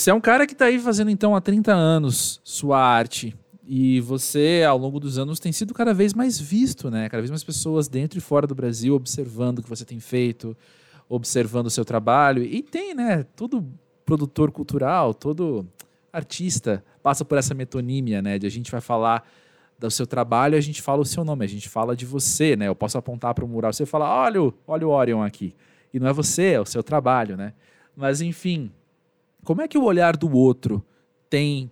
Você é um cara que está aí fazendo então há 30 anos sua arte. E você, ao longo dos anos, tem sido cada vez mais visto, né? Cada vez mais pessoas dentro e fora do Brasil observando o que você tem feito, observando o seu trabalho. E tem, né? Todo produtor cultural, todo artista passa por essa metonímia, né? De a gente vai falar do seu trabalho, a gente fala o seu nome, a gente fala de você, né? Eu posso apontar para o mural, você fala, olha, olha o Orion aqui. E não é você, é o seu trabalho, né? Mas enfim, como é que o olhar do outro tem,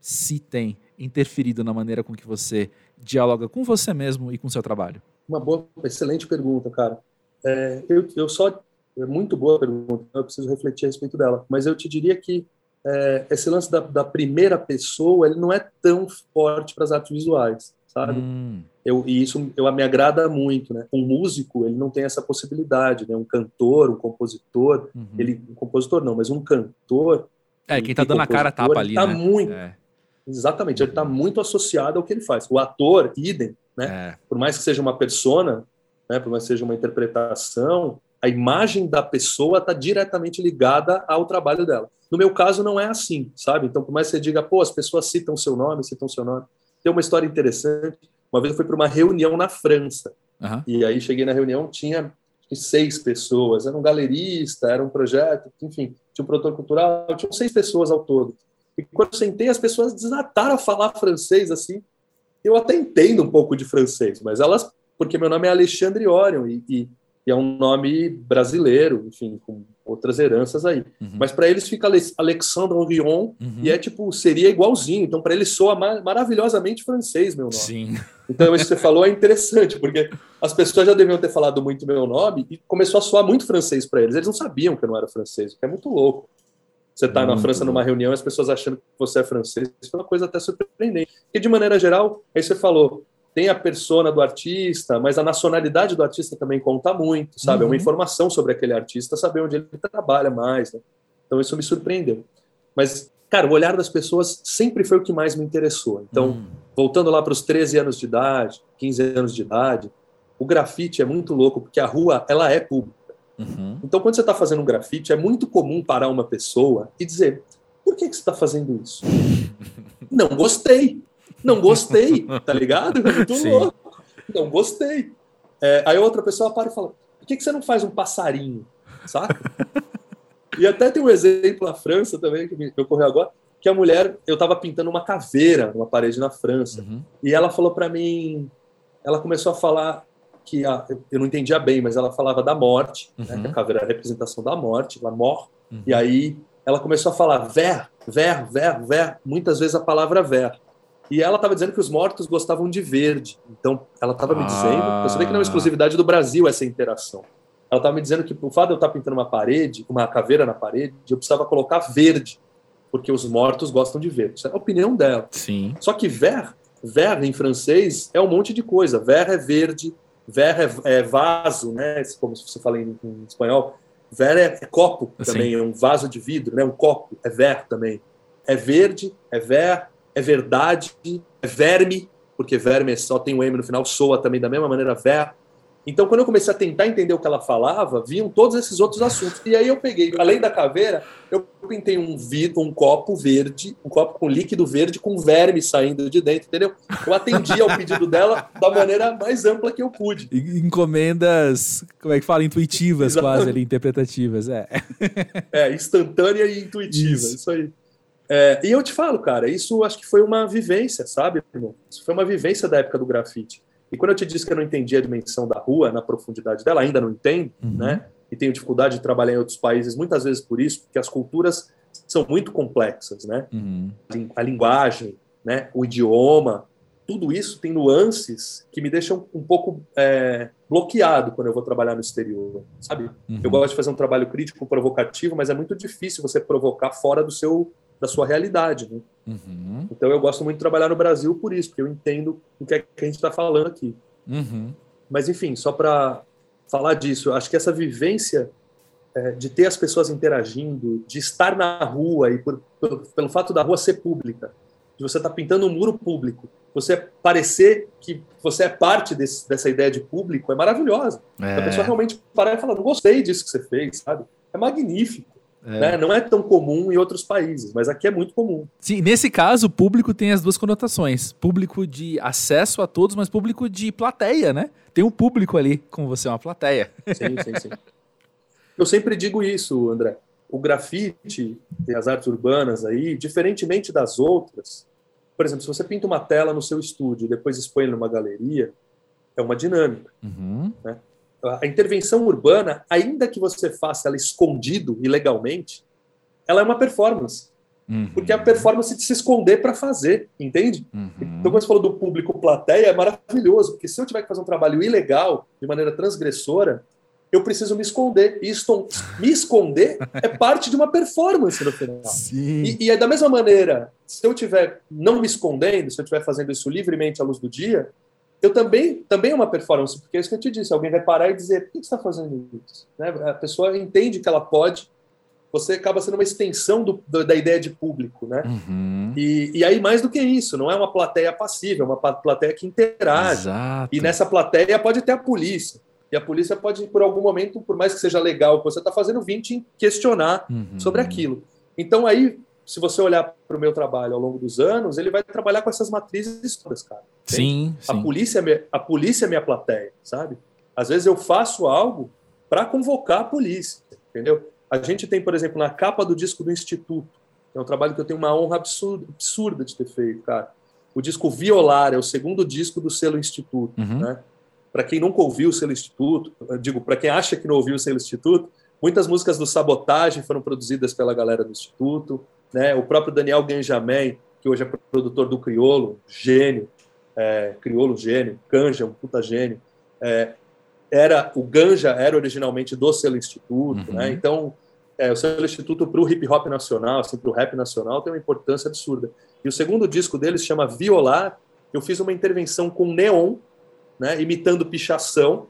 se tem, interferido na maneira com que você dialoga com você mesmo e com seu trabalho?
Uma boa, excelente pergunta, cara. É, eu, eu só é muito boa pergunta, eu preciso refletir a respeito dela. Mas eu te diria que é, esse lance da, da, primeira pessoa ele não é tão forte para as artes visuais, sabe? Hum. Eu, e isso eu, me agrada muito, né? Um músico ele não tem essa possibilidade, né? Um cantor, um compositor, uhum. ele um compositor não, mas um cantor.
É quem está dando a cara tapa ali,
tá
né?
muito, é. exatamente, ele está muito associado ao que ele faz. O ator, idem, né? É. Por mais que seja uma persona, né? Por mais que seja uma interpretação, a imagem da pessoa está diretamente ligada ao trabalho dela. No meu caso, não é assim, sabe? Então, por mais que você diga, pô, as pessoas citam seu nome, citam seu nome. Tem uma história interessante. Uma vez eu fui para uma reunião na França. Uhum. E aí cheguei na reunião, tinha seis pessoas. Era um galerista, era um projeto, enfim, tinha um produtor cultural, tinham seis pessoas ao todo. E quando eu sentei, as pessoas desataram a falar francês assim. Eu até entendo um pouco de francês, mas elas, porque meu nome é Alexandre Orion e, e e é um nome brasileiro, enfim, com outras heranças aí. Uhum. Mas para eles fica Alexandre Orion uhum. e é tipo, seria igualzinho. Então para eles soa maravilhosamente francês meu nome.
Sim.
Então isso que você falou é interessante, porque as pessoas já deviam ter falado muito meu nome e começou a soar muito francês para eles. Eles não sabiam que eu não era francês, o que é muito louco. Você está na França numa reunião e as pessoas achando que você é francês, isso é uma coisa até surpreendente. E de maneira geral, aí você falou, tem a persona do artista, mas a nacionalidade do artista também conta muito, sabe? Uhum. É uma uhum. informação sobre aquele artista, saber onde ele trabalha mais, né? Então isso me surpreendeu. Mas, cara, o olhar das pessoas sempre foi o que mais me interessou. Então, uhum. voltando lá para os 13 anos de idade, 15 anos de idade, o grafite é muito louco, porque a rua, ela é pública. Uhum. Então, quando você está fazendo um grafite, é muito comum parar uma pessoa e dizer: por que, que você está fazendo isso? (laughs) Não gostei. Não gostei, tá ligado? (laughs) Muito Sim. louco. Não gostei. É, aí outra pessoa para e fala: por que, que você não faz um passarinho? Saca? (laughs) e até tem um exemplo na França também, que me ocorreu agora, que a mulher, eu estava pintando uma caveira numa parede na França, uhum. e ela falou para mim, ela começou a falar que a, eu não entendia bem, mas ela falava da morte, uhum. né, que a caveira é a representação da morte, la mort, uhum. e aí ela começou a falar ver, ver, ver, ver, muitas vezes a palavra ver. E ela estava dizendo que os mortos gostavam de verde. Então, ela estava me dizendo. Eu sabia que não é uma exclusividade do Brasil essa interação. Ela estava me dizendo que o fato de eu estar pintando uma parede, uma caveira na parede, eu precisava colocar verde, porque os mortos gostam de verde. Isso é a opinião dela.
Sim.
Só que ver, ver em francês é um monte de coisa. Ver é verde, ver é, é vaso, né? Como você fala em, em espanhol. Ver é, é copo também, Sim. é um vaso de vidro, né? Um copo é ver também. É verde, é ver, é verdade, é verme, porque verme só tem o M no final, soa também da mesma maneira, ver. Então, quando eu comecei a tentar entender o que ela falava, vinham todos esses outros assuntos. E aí eu peguei, além da caveira, eu pintei um vidro, um copo verde, um copo com líquido verde com verme saindo de dentro, entendeu? Eu atendi ao pedido dela da maneira mais ampla que eu pude.
Encomendas, como é que fala? Intuitivas, Exatamente. quase ali, interpretativas, é.
É, instantânea e intuitiva, isso, isso aí. É, e eu te falo, cara, isso acho que foi uma vivência, sabe? Isso foi uma vivência da época do grafite. E quando eu te disse que eu não entendia a dimensão da rua na profundidade dela, ainda não entendo, uhum. né? E tenho dificuldade de trabalhar em outros países, muitas vezes por isso, porque as culturas são muito complexas, né? Uhum. A linguagem, né? O idioma, tudo isso tem nuances que me deixam um pouco é, bloqueado quando eu vou trabalhar no exterior, sabe? Uhum. Eu gosto de fazer um trabalho crítico, provocativo, mas é muito difícil você provocar fora do seu da sua realidade. Né? Uhum. Então eu gosto muito de trabalhar no Brasil por isso, porque eu entendo o que, é que a gente está falando aqui. Uhum. Mas enfim, só para falar disso, acho que essa vivência é, de ter as pessoas interagindo, de estar na rua e por, pelo, pelo fato da rua ser pública, de você estar tá pintando um muro público, você parecer que você é parte desse, dessa ideia de público é maravilhosa. É. A pessoa realmente parar e falar, não gostei disso que você fez, sabe? É magnífico. É. Né? Não é tão comum em outros países, mas aqui é muito comum.
Sim, nesse caso, o público tem as duas conotações: público de acesso a todos, mas público de plateia, né? Tem um público ali, como você é uma plateia.
Sim, sim, sim. Eu sempre digo isso, André. O grafite e as artes urbanas aí, diferentemente das outras, por exemplo, se você pinta uma tela no seu estúdio e depois expõe numa galeria, é uma dinâmica. Uhum. Né? A intervenção urbana, ainda que você faça ela escondido ilegalmente, ela é uma performance. Uhum. Porque a performance de se esconder para fazer, entende? Uhum. Então, quando você falou do público plateia, é maravilhoso, porque se eu tiver que fazer um trabalho ilegal, de maneira transgressora, eu preciso me esconder. E estou, me esconder é parte de uma performance no final. E, e é da mesma maneira, se eu estiver não me escondendo, se eu estiver fazendo isso livremente à luz do dia, eu também, também é uma performance, porque é isso que eu te disse, alguém vai parar e dizer, por que você está fazendo isso? Né? A pessoa entende que ela pode, você acaba sendo uma extensão do, do, da ideia de público, né? Uhum. E, e aí, mais do que isso, não é uma plateia passiva, é uma plateia que interage. Exato. E nessa plateia pode ter a polícia. E a polícia pode, por algum momento, por mais que seja legal o que você está fazendo, vir te questionar uhum. sobre aquilo. Então, aí, se você olhar para o meu trabalho ao longo dos anos, ele vai trabalhar com essas matrizes todas, cara.
Sim,
sim. A polícia, é minha, a polícia é minha plateia, sabe? Às vezes eu faço algo para convocar a polícia, entendeu? A gente tem, por exemplo, na capa do disco do Instituto, é um trabalho que eu tenho uma honra absurda, absurda de ter feito, cara. O disco Violar é o segundo disco do selo Instituto, uhum. né? Para quem nunca ouviu o Selo Instituto, digo, para quem acha que não ouviu o Selo Instituto, muitas músicas do Sabotagem foram produzidas pela galera do Instituto, né? O próprio Daniel Ganjamin, que hoje é produtor do Criolo, gênio, é, Criolo gênio, Ganja, um puta gênio, é, era o Ganja era originalmente do Selo Instituto, uhum. né? Então é, o Selo Instituto para o hip hop nacional, assim, para o rap nacional, tem uma importância absurda. E o segundo disco deles se chama Violar. Eu fiz uma intervenção com neon, né, imitando pichação.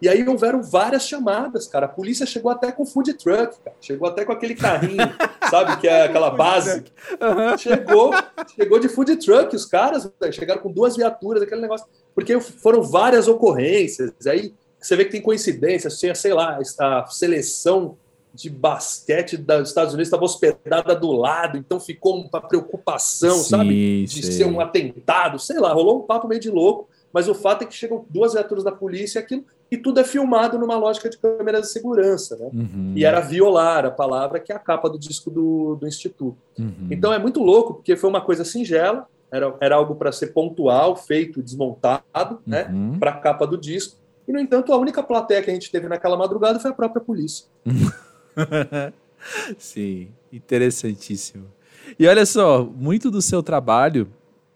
E aí houveram várias chamadas, cara. A polícia chegou até com food truck, cara. Chegou até com aquele carrinho, (laughs) sabe, que é aquela base. Uhum. Chegou, chegou de food truck, os caras chegaram com duas viaturas, aquele negócio. Porque foram várias ocorrências. Aí você vê que tem coincidências, tinha, sei lá, a seleção de basquete dos Estados Unidos estava hospedada do lado, então ficou uma preocupação, sim, sabe? De sim. ser um atentado, sei lá, rolou um papo meio de louco mas o fato é que chegam duas viaturas da polícia e aquilo, e tudo é filmado numa lógica de câmeras de segurança, né? Uhum. E era violar a palavra, que é a capa do disco do, do Instituto. Uhum. Então é muito louco, porque foi uma coisa singela, era, era algo para ser pontual, feito, desmontado, né? uhum. né? Para a capa do disco. E, no entanto, a única plateia que a gente teve naquela madrugada foi a própria polícia. (laughs)
Sim, interessantíssimo. E olha só, muito do seu trabalho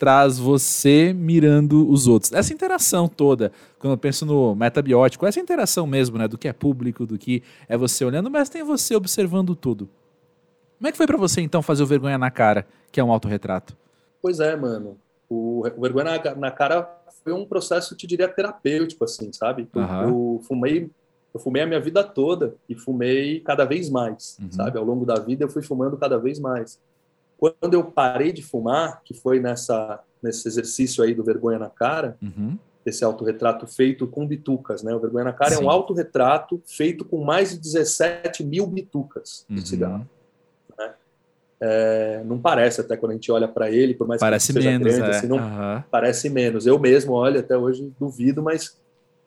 traz você mirando os outros. Essa interação toda, quando eu penso no metabiótico, essa interação mesmo, né, do que é público, do que é você olhando, mas tem você observando tudo. Como é que foi para você então fazer o Vergonha na Cara, que é um autorretrato?
Pois é, mano. O, Vergonha na, na, Cara foi um processo, te diria, terapêutico, assim, sabe? Eu, uhum. eu, fumei eu fumei a minha vida toda e fumei cada vez mais, uhum. sabe? Ao longo da vida eu fui fumando cada vez mais. Quando eu parei de fumar, que foi nessa, nesse exercício aí do vergonha na cara, uhum. esse autorretrato feito com bitucas, né? O vergonha na cara Sim. é um autorretrato feito com mais de 17 mil bitucas de uhum. cigarro. Né? É, não parece até quando a gente olha para ele, por mais
parece
que
seja menos,
grande,
é.
assim, não uhum. parece menos. Eu mesmo olho até hoje duvido, mas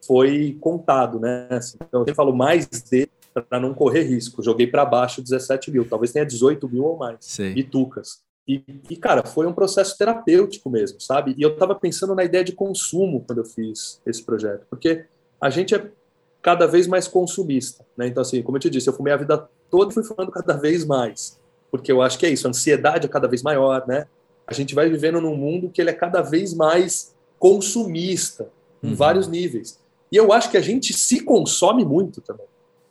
foi contado, né? Assim, então eu falo mais dele para não correr risco. Joguei para baixo 17 mil, talvez tenha 18 mil ou mais. Sim. Bitucas. E, e, cara, foi um processo terapêutico mesmo, sabe? E eu estava pensando na ideia de consumo quando eu fiz esse projeto, porque a gente é cada vez mais consumista, né? Então, assim, como eu te disse, eu fumei a vida toda e fui fumando cada vez mais, porque eu acho que é isso, a ansiedade é cada vez maior, né? A gente vai vivendo num mundo que ele é cada vez mais consumista, em uhum. vários níveis. E eu acho que a gente se consome muito também.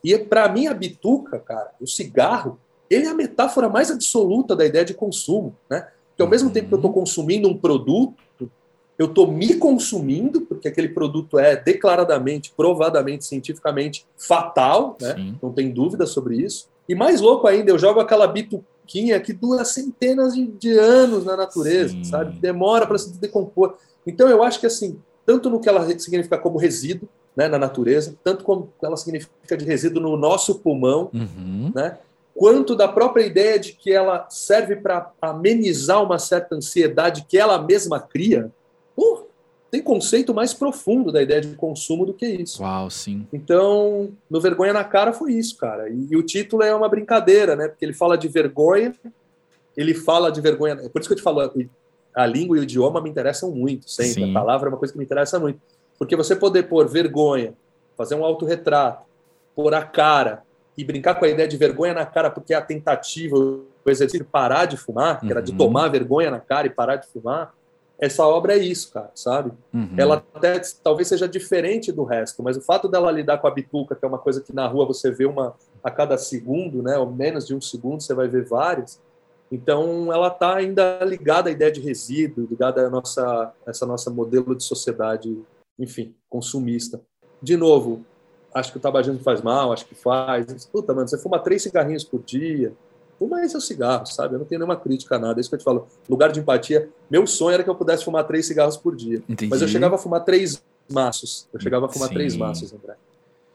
E para mim a bituca, cara, o cigarro, ele é a metáfora mais absoluta da ideia de consumo, né? Que ao mesmo tempo que eu estou consumindo um produto, eu estou me consumindo, porque aquele produto é declaradamente, provadamente, cientificamente fatal, né? Sim. Não tem dúvida sobre isso. E mais louco ainda, eu jogo aquela bituquinha que dura centenas de, de anos na natureza, Sim. sabe? Demora para se decompor. Então eu acho que assim, tanto no que ela significa como resíduo, né, na natureza, tanto como ela significa de resíduo no nosso pulmão, uhum. né? quanto da própria ideia de que ela serve para amenizar uma certa ansiedade que ela mesma cria. Uh, tem conceito mais profundo da ideia de consumo do que isso.
Uau, sim.
Então, no Vergonha na Cara foi isso, cara. E, e o título é uma brincadeira, né? Porque ele fala de vergonha, ele fala de vergonha. É por isso que eu te falo, a língua e o idioma me interessam muito, sempre. Sim. A palavra é uma coisa que me interessa muito. Porque você poder pôr vergonha, fazer um autorretrato, pôr a cara, e brincar com a ideia de vergonha na cara, porque é a tentativa, o exercício de parar de fumar, que era de uhum. tomar vergonha na cara e parar de fumar, essa obra é isso, cara, sabe? Uhum. Ela até talvez seja diferente do resto, mas o fato dela lidar com a bituca, que é uma coisa que na rua você vê uma a cada segundo, né, ou menos de um segundo, você vai ver várias. Então, ela está ainda ligada à ideia de resíduo, ligada a nossa, essa nossa modelo de sociedade, enfim, consumista. De novo, acho que o tabagismo faz mal, acho que faz. Puta, mano, você fuma três cigarrinhos por dia, fuma aí seu cigarro, sabe? Eu não tenho nenhuma crítica a nada, é isso que eu te falo. Lugar de empatia, meu sonho era que eu pudesse fumar três cigarros por dia. Entendi. Mas eu chegava a fumar três maços. Eu chegava a fumar Sim. três maços, André.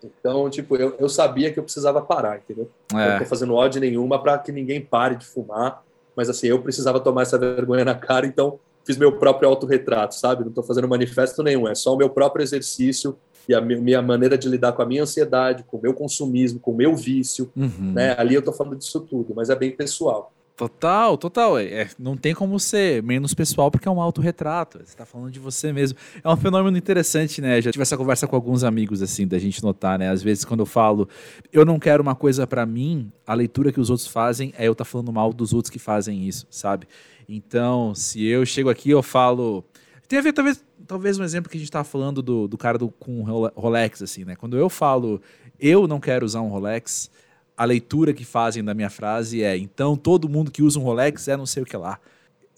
Então, tipo, eu, eu sabia que eu precisava parar, entendeu? É. Eu não tô fazendo ódio nenhuma para que ninguém pare de fumar, mas assim, eu precisava tomar essa vergonha na cara, então fiz meu próprio autorretrato, sabe? Não tô fazendo manifesto nenhum, é só o meu próprio exercício e a minha maneira de lidar com a minha ansiedade, com o meu consumismo, com o meu vício, uhum. né? Ali eu tô falando disso tudo, mas é bem pessoal.
Total, total. É, não tem como ser menos pessoal porque é um autorretrato. Você está falando de você mesmo. É um fenômeno interessante, né? Já tive essa conversa com alguns amigos, assim, da gente notar, né? Às vezes, quando eu falo, eu não quero uma coisa para mim, a leitura que os outros fazem é eu estar tá falando mal dos outros que fazem isso, sabe? Então, se eu chego aqui eu falo. Tem a ver, talvez, talvez um exemplo que a gente estava falando do, do cara do, com Rolex, assim, né? Quando eu falo, eu não quero usar um Rolex, a leitura que fazem da minha frase é: então todo mundo que usa um Rolex é não sei o que lá.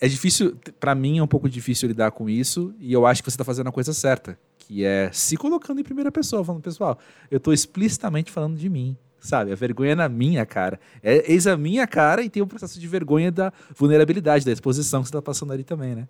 É difícil, para mim é um pouco difícil lidar com isso, e eu acho que você está fazendo a coisa certa, que é se colocando em primeira pessoa, falando, pessoal, eu estou explicitamente falando de mim, sabe? A vergonha é na minha cara. É, eis a minha cara e tem o um processo de vergonha da vulnerabilidade, da exposição que você está passando ali também, né?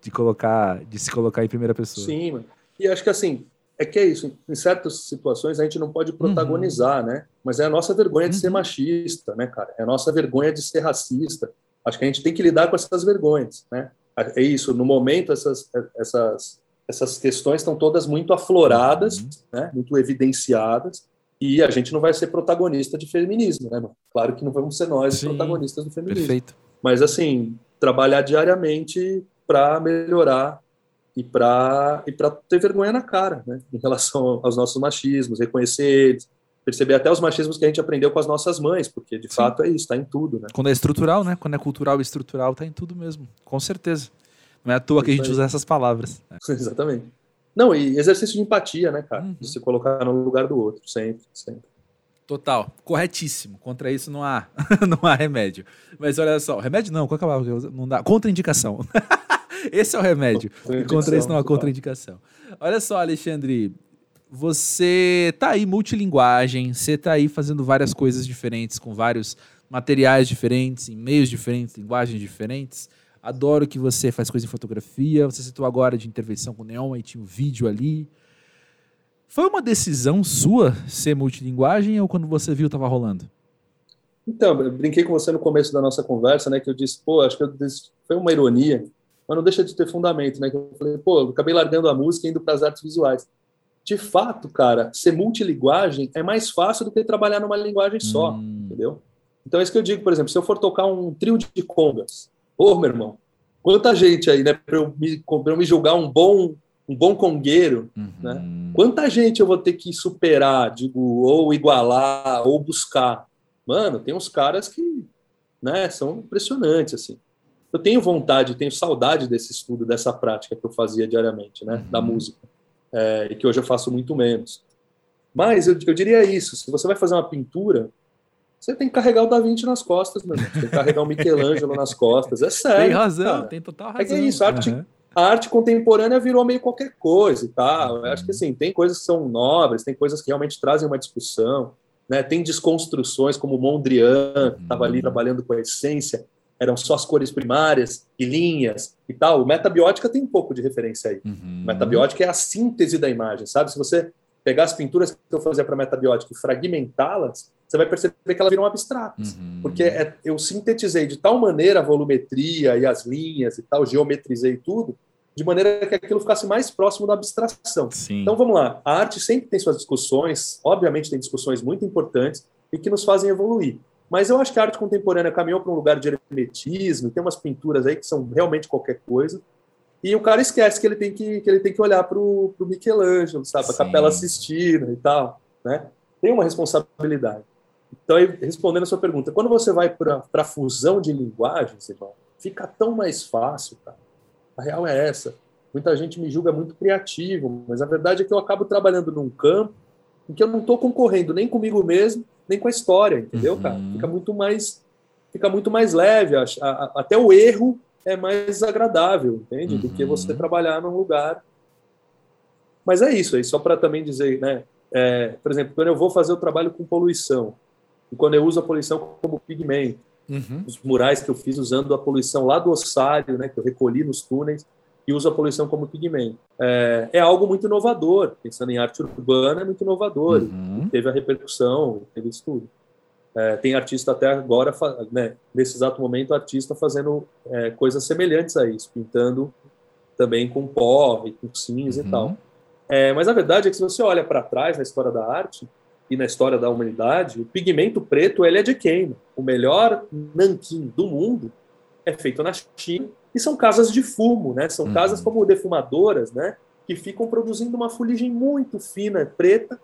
de colocar, de se colocar em primeira pessoa.
Sim, mano. E acho que assim, é que é isso, em certas situações a gente não pode protagonizar, uhum. né? Mas é a nossa vergonha de uhum. ser machista, né, cara? É a nossa vergonha de ser racista. Acho que a gente tem que lidar com essas vergonhas, né? É isso, no momento essas essas essas questões estão todas muito afloradas, uhum. né? Muito evidenciadas. E a gente não vai ser protagonista de feminismo, né? Mano? Claro que não vamos ser nós Sim, protagonistas do feminismo. Perfeito. Mas assim, trabalhar diariamente para melhorar e para e para ter vergonha na cara, né, em relação aos nossos machismos, reconhecer eles, perceber até os machismos que a gente aprendeu com as nossas mães, porque de Sim. fato é isso, está em tudo, né?
Quando é estrutural, né? Quando é cultural e estrutural, está em tudo mesmo, com certeza. Não é à toa que a gente usa essas palavras. (laughs)
Exatamente. Não, e exercício de empatia, né, cara? Uhum. De se colocar no lugar do outro, sempre, sempre.
Total, corretíssimo. Contra isso não há, (laughs) não há remédio. Mas olha só, remédio não, qual é a palavra? Não dá. Contraindicação. (laughs) Esse é o remédio. E contra isso não há contraindicação. Olha só, Alexandre, você tá aí multilinguagem, você tá aí fazendo várias coisas diferentes, com vários materiais diferentes, em meios diferentes, linguagens diferentes. Adoro que você faz coisa em fotografia. Você citou agora de intervenção com neon, aí tinha um vídeo ali. Foi uma decisão sua ser multilinguagem ou quando você viu estava rolando?
Então, eu brinquei com você no começo da nossa conversa, né, que eu disse, pô, acho que eu disse, foi uma ironia, mas não deixa de ter fundamento, né? Que eu falei, pô, eu acabei largando a música e indo para as artes visuais. De fato, cara, ser multilinguagem é mais fácil do que trabalhar numa linguagem só, hum. entendeu? Então é isso que eu digo, por exemplo, se eu for tocar um trio de congas, ô, meu irmão, quanta gente aí, né, para eu, me, eu me julgar um bom um bom congueiro, uhum. né? Quanta gente eu vou ter que superar, digo, ou igualar, ou buscar? Mano, tem uns caras que, né, são impressionantes, assim eu tenho vontade, tenho saudade desse estudo, dessa prática que eu fazia diariamente, né, uhum. da música, é, e que hoje eu faço muito menos. Mas eu, eu, diria isso: se você vai fazer uma pintura, você tem que carregar o Da Vinci nas costas, meu irmão. Você tem que carregar o Michelangelo nas costas. É sério.
Tem razão, cara. tem total razão.
É que é isso, a arte, uhum. a arte contemporânea virou meio qualquer coisa e tal. Uhum. Eu acho que assim, tem coisas que são nobres, tem coisas que realmente trazem uma discussão. Né? Tem desconstruções, como Mondrian, que estava ali uhum. trabalhando com a essência eram só as cores primárias e linhas e tal. O metabiótica tem um pouco de referência aí. Uhum. Metabiótica é a síntese da imagem, sabe? Se você pegar as pinturas que eu fazia para metabiótica e fragmentá-las, você vai perceber que elas viram abstratas. Uhum. Porque é, eu sintetizei de tal maneira a volumetria e as linhas e tal, geometrizei tudo, de maneira que aquilo ficasse mais próximo da abstração. Sim. Então vamos lá, a arte sempre tem suas discussões, obviamente tem discussões muito importantes e que nos fazem evoluir. Mas eu acho que a arte contemporânea caminhou para um lugar de hermetismo, tem umas pinturas aí que são realmente qualquer coisa. E o cara esquece que ele tem que, que, ele tem que olhar para o Michelangelo, sabe? A Capela Sistina e tal, né? Tem uma responsabilidade. Então, respondendo a sua pergunta, quando você vai para a fusão de linguagens, irmão, fica tão mais fácil, cara. A real é essa. Muita gente me julga muito criativo, mas a verdade é que eu acabo trabalhando num campo em que eu não estou concorrendo nem comigo mesmo, nem com a história, entendeu, uhum. cara? Fica muito mais, fica muito mais leve. A, a, até o erro é mais agradável, entende? Uhum. Do que você uhum. trabalhar num lugar. Mas é isso aí, só para também dizer, né? É, por exemplo, quando eu vou fazer o trabalho com poluição, e quando eu uso a poluição como pigmento, uhum. os murais que eu fiz usando a poluição lá do ossário, né, que eu recolhi nos túneis, e uso a poluição como pigmento. É, é algo muito inovador, pensando em arte urbana, é muito inovador, uhum. teve a repercussão, teve isso tudo. É, tem artista até agora, né, nesse exato momento, artista fazendo é, coisas semelhantes a isso, pintando também com pó e com cinza uhum. e tal. É, mas a verdade é que se você olha para trás na história da arte, e na história da humanidade, o pigmento preto ele é de queima. O melhor nanquim do mundo é feito na China e são casas de fumo, né? São uhum. casas como defumadoras, né? Que ficam produzindo uma fuligem muito fina, preta,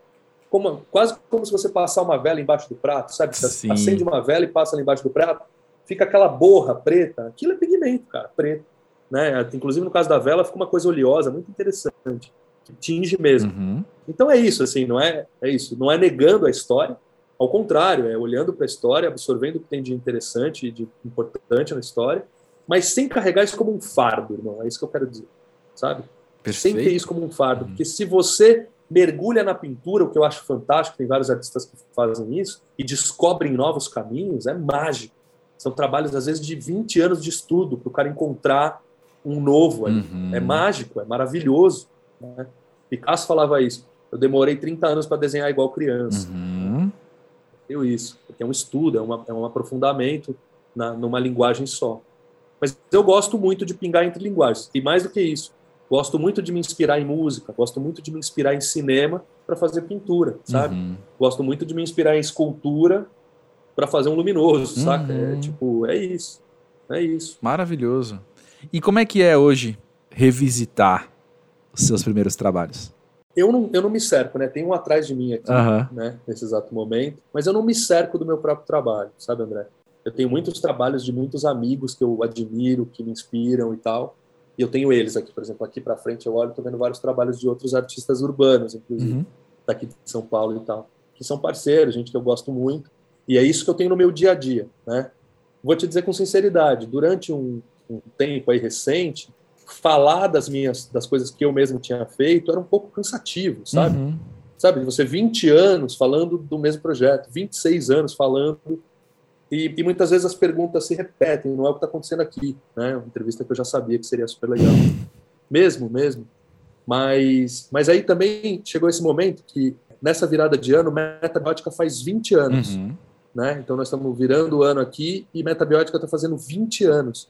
como, quase como se você passar uma vela embaixo do prato, sabe? Você Sim. acende uma vela e passa ali embaixo do prato, fica aquela borra preta. Aquilo é pigmento, cara, preto. Né? Inclusive no caso da vela fica uma coisa oleosa, muito interessante que tinge mesmo. Uhum. Então é isso, assim, não é, é isso, não é negando a história, ao contrário, é olhando para a história, absorvendo o que tem de interessante e de importante na história, mas sem carregar isso como um fardo, irmão. É isso que eu quero dizer, sabe? Perfeito. Sem ter isso como um fardo, uhum. porque se você mergulha na pintura, o que eu acho fantástico, tem vários artistas que fazem isso e descobrem novos caminhos, é mágico. São trabalhos, às vezes, de 20 anos de estudo para o cara encontrar um novo. Uhum. É mágico, é maravilhoso. Né? Picasso falava isso. Eu demorei 30 anos para desenhar igual criança. Uhum. Eu isso, porque é um estudo, é, uma, é um aprofundamento na, numa linguagem só. Mas eu gosto muito de pingar entre linguagens. E mais do que isso, gosto muito de me inspirar em música, gosto muito de me inspirar em cinema para fazer pintura, sabe? Uhum. Gosto muito de me inspirar em escultura para fazer um luminoso, uhum. saca? É, tipo, é isso. É isso.
Maravilhoso. E como é que é hoje revisitar seus primeiros trabalhos?
Eu não, eu não me cerco, né? Tem um atrás de mim aqui, uhum. né? Nesse exato momento. Mas eu não me cerco do meu próprio trabalho, sabe, André? Eu tenho muitos trabalhos de muitos amigos que eu admiro, que me inspiram e tal. E eu tenho eles aqui, por exemplo, aqui para frente eu olho, tô vendo vários trabalhos de outros artistas urbanos, inclusive, uhum. daqui de São Paulo e tal, que são parceiros, gente que eu gosto muito. E é isso que eu tenho no meu dia a dia, né? Vou te dizer com sinceridade, durante um, um tempo aí recente, falar das minhas das coisas que eu mesmo tinha feito era um pouco cansativo, sabe? Uhum. Sabe, você 20 anos falando do mesmo projeto, 26 anos falando e, e, muitas vezes as perguntas se repetem, não é o que está acontecendo aqui, né? Uma entrevista que eu já sabia que seria super legal. Mesmo, mesmo. Mas, mas aí também chegou esse momento que nessa virada de ano, Metabiótica faz 20 anos, uhum. né? Então nós estamos virando o ano aqui e Metabiótica está fazendo 20 anos.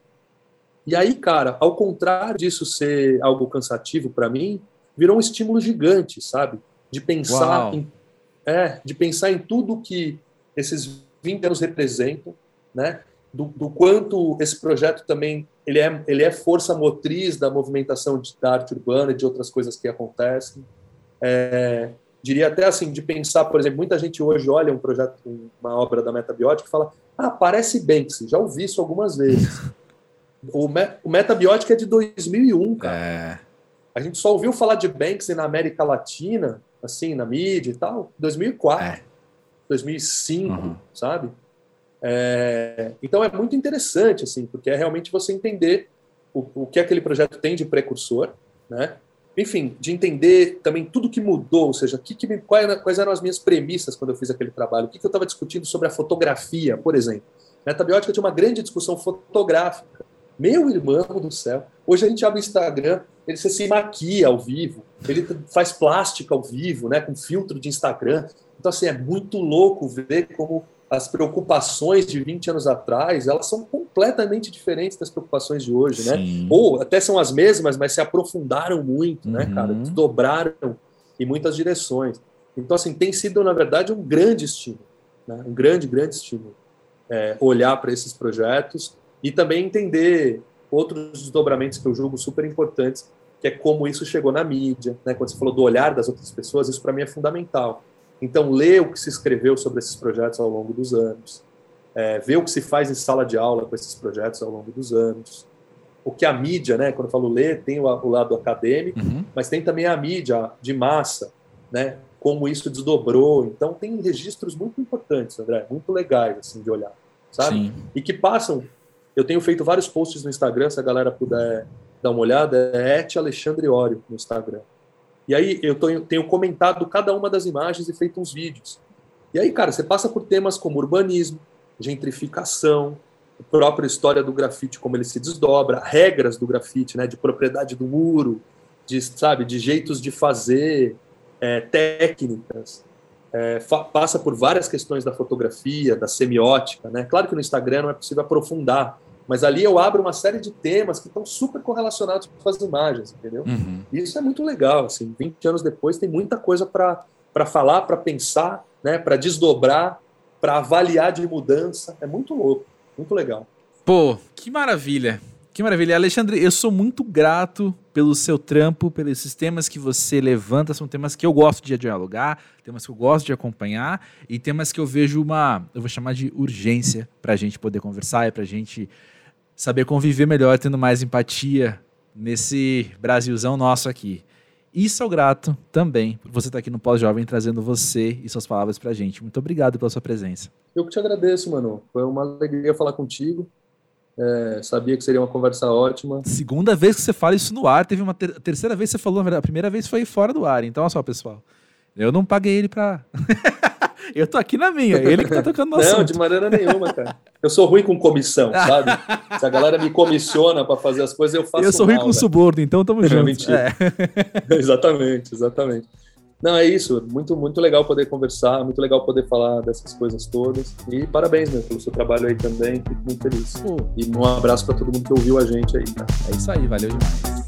E aí, cara, ao contrário disso ser algo cansativo para mim, virou um estímulo gigante, sabe? De pensar em é, de pensar em tudo que esses 20 anos representam, né? Do, do, quanto esse projeto também ele é, ele é força motriz da movimentação de, da arte urbana e de outras coisas que acontecem. É, diria até assim, de pensar, por exemplo, muita gente hoje olha um projeto, uma obra da Metabiótica e fala, ah, parece Banksy, já ouvi isso algumas vezes. (laughs) O, me, o Metabiótica é de 2001, cara. É. A gente só ouviu falar de Banksy na América Latina, assim, na mídia e tal, 2004, é. 2005, uhum. sabe? É, então é muito interessante, assim, porque é realmente você entender o, o que aquele projeto tem de precursor, né? Enfim, de entender também tudo que mudou, ou seja, que, que, quais eram as minhas premissas quando eu fiz aquele trabalho, o que, que eu estava discutindo sobre a fotografia, por exemplo. Metabiótica tinha uma grande discussão fotográfica, meu irmão do céu. Hoje a gente abre o Instagram, ele se maquia ao vivo, ele faz plástica ao vivo, né, com filtro de Instagram. Então, assim, é muito louco ver como as preocupações de 20 anos atrás, elas são completamente diferentes das preocupações de hoje, né? Sim. né? Ou até são as mesmas, mas se aprofundaram muito, né, uhum. né, cara? Desdobraram em muitas direções. Então, assim, tem sido, na verdade, um grande estímulo, né? um grande, grande estímulo é, olhar para esses projetos e também entender outros desdobramentos que eu julgo super importantes, que é como isso chegou na mídia, né? Quando você falou do olhar das outras pessoas, isso para mim é fundamental. Então, ler o que se escreveu sobre esses projetos ao longo dos anos, é, ver o que se faz em sala de aula com esses projetos ao longo dos anos, o que a mídia, né? Quando eu falo ler, tem o, o lado acadêmico, uhum. mas tem também a mídia de massa, né? Como isso desdobrou. Então, tem registros muito importantes, André, muito legais assim de olhar, sabe? Sim. E que passam. Eu tenho feito vários posts no Instagram, se a galera puder dar uma olhada, é Alexandre Ório no Instagram. E aí eu tenho comentado cada uma das imagens e feito uns vídeos. E aí, cara, você passa por temas como urbanismo, gentrificação, a própria história do grafite, como ele se desdobra, regras do grafite, né, de propriedade do muro, de, sabe, de jeitos de fazer, é, técnicas. É, passa por várias questões da fotografia, da semiótica, né? Claro que no Instagram não é possível aprofundar, mas ali eu abro uma série de temas que estão super correlacionados com as imagens, entendeu? Uhum. E isso é muito legal, assim, 20 anos depois tem muita coisa para falar, para pensar, né, para desdobrar, para avaliar de mudança, é muito louco, muito legal.
Pô, que maravilha. Que maravilha. Alexandre, eu sou muito grato pelo seu trampo, pelos temas que você levanta. São temas que eu gosto de dialogar, temas que eu gosto de acompanhar e temas que eu vejo uma, eu vou chamar de urgência para a gente poder conversar e para a gente saber conviver melhor, tendo mais empatia nesse Brasilzão nosso aqui. E sou grato também por você estar aqui no Pós-Jovem trazendo você e suas palavras pra gente. Muito obrigado pela sua presença.
Eu que te agradeço, mano. Foi uma alegria falar contigo. É, sabia que seria uma conversa ótima.
Segunda vez que você fala isso no ar, teve uma ter terceira vez que você falou, na verdade, a primeira vez foi fora do ar. Então, olha só, pessoal. Eu não paguei ele pra. (laughs) Eu tô aqui na minha, ele que tá tocando no
Não,
assunto.
de maneira nenhuma, cara. Eu sou ruim com comissão, (laughs) sabe? Se a galera me comissiona para fazer as coisas, eu faço
Eu sou
ruim
mal, com suborno, então tamo (laughs) junto. Mentira.
É. (laughs) exatamente, exatamente. Não, é isso. Muito, muito legal poder conversar, muito legal poder falar dessas coisas todas. E parabéns, né, pelo seu trabalho aí também. Fico muito feliz. Pô. E um abraço para todo mundo que ouviu a gente aí. Tá?
É isso aí, valeu demais.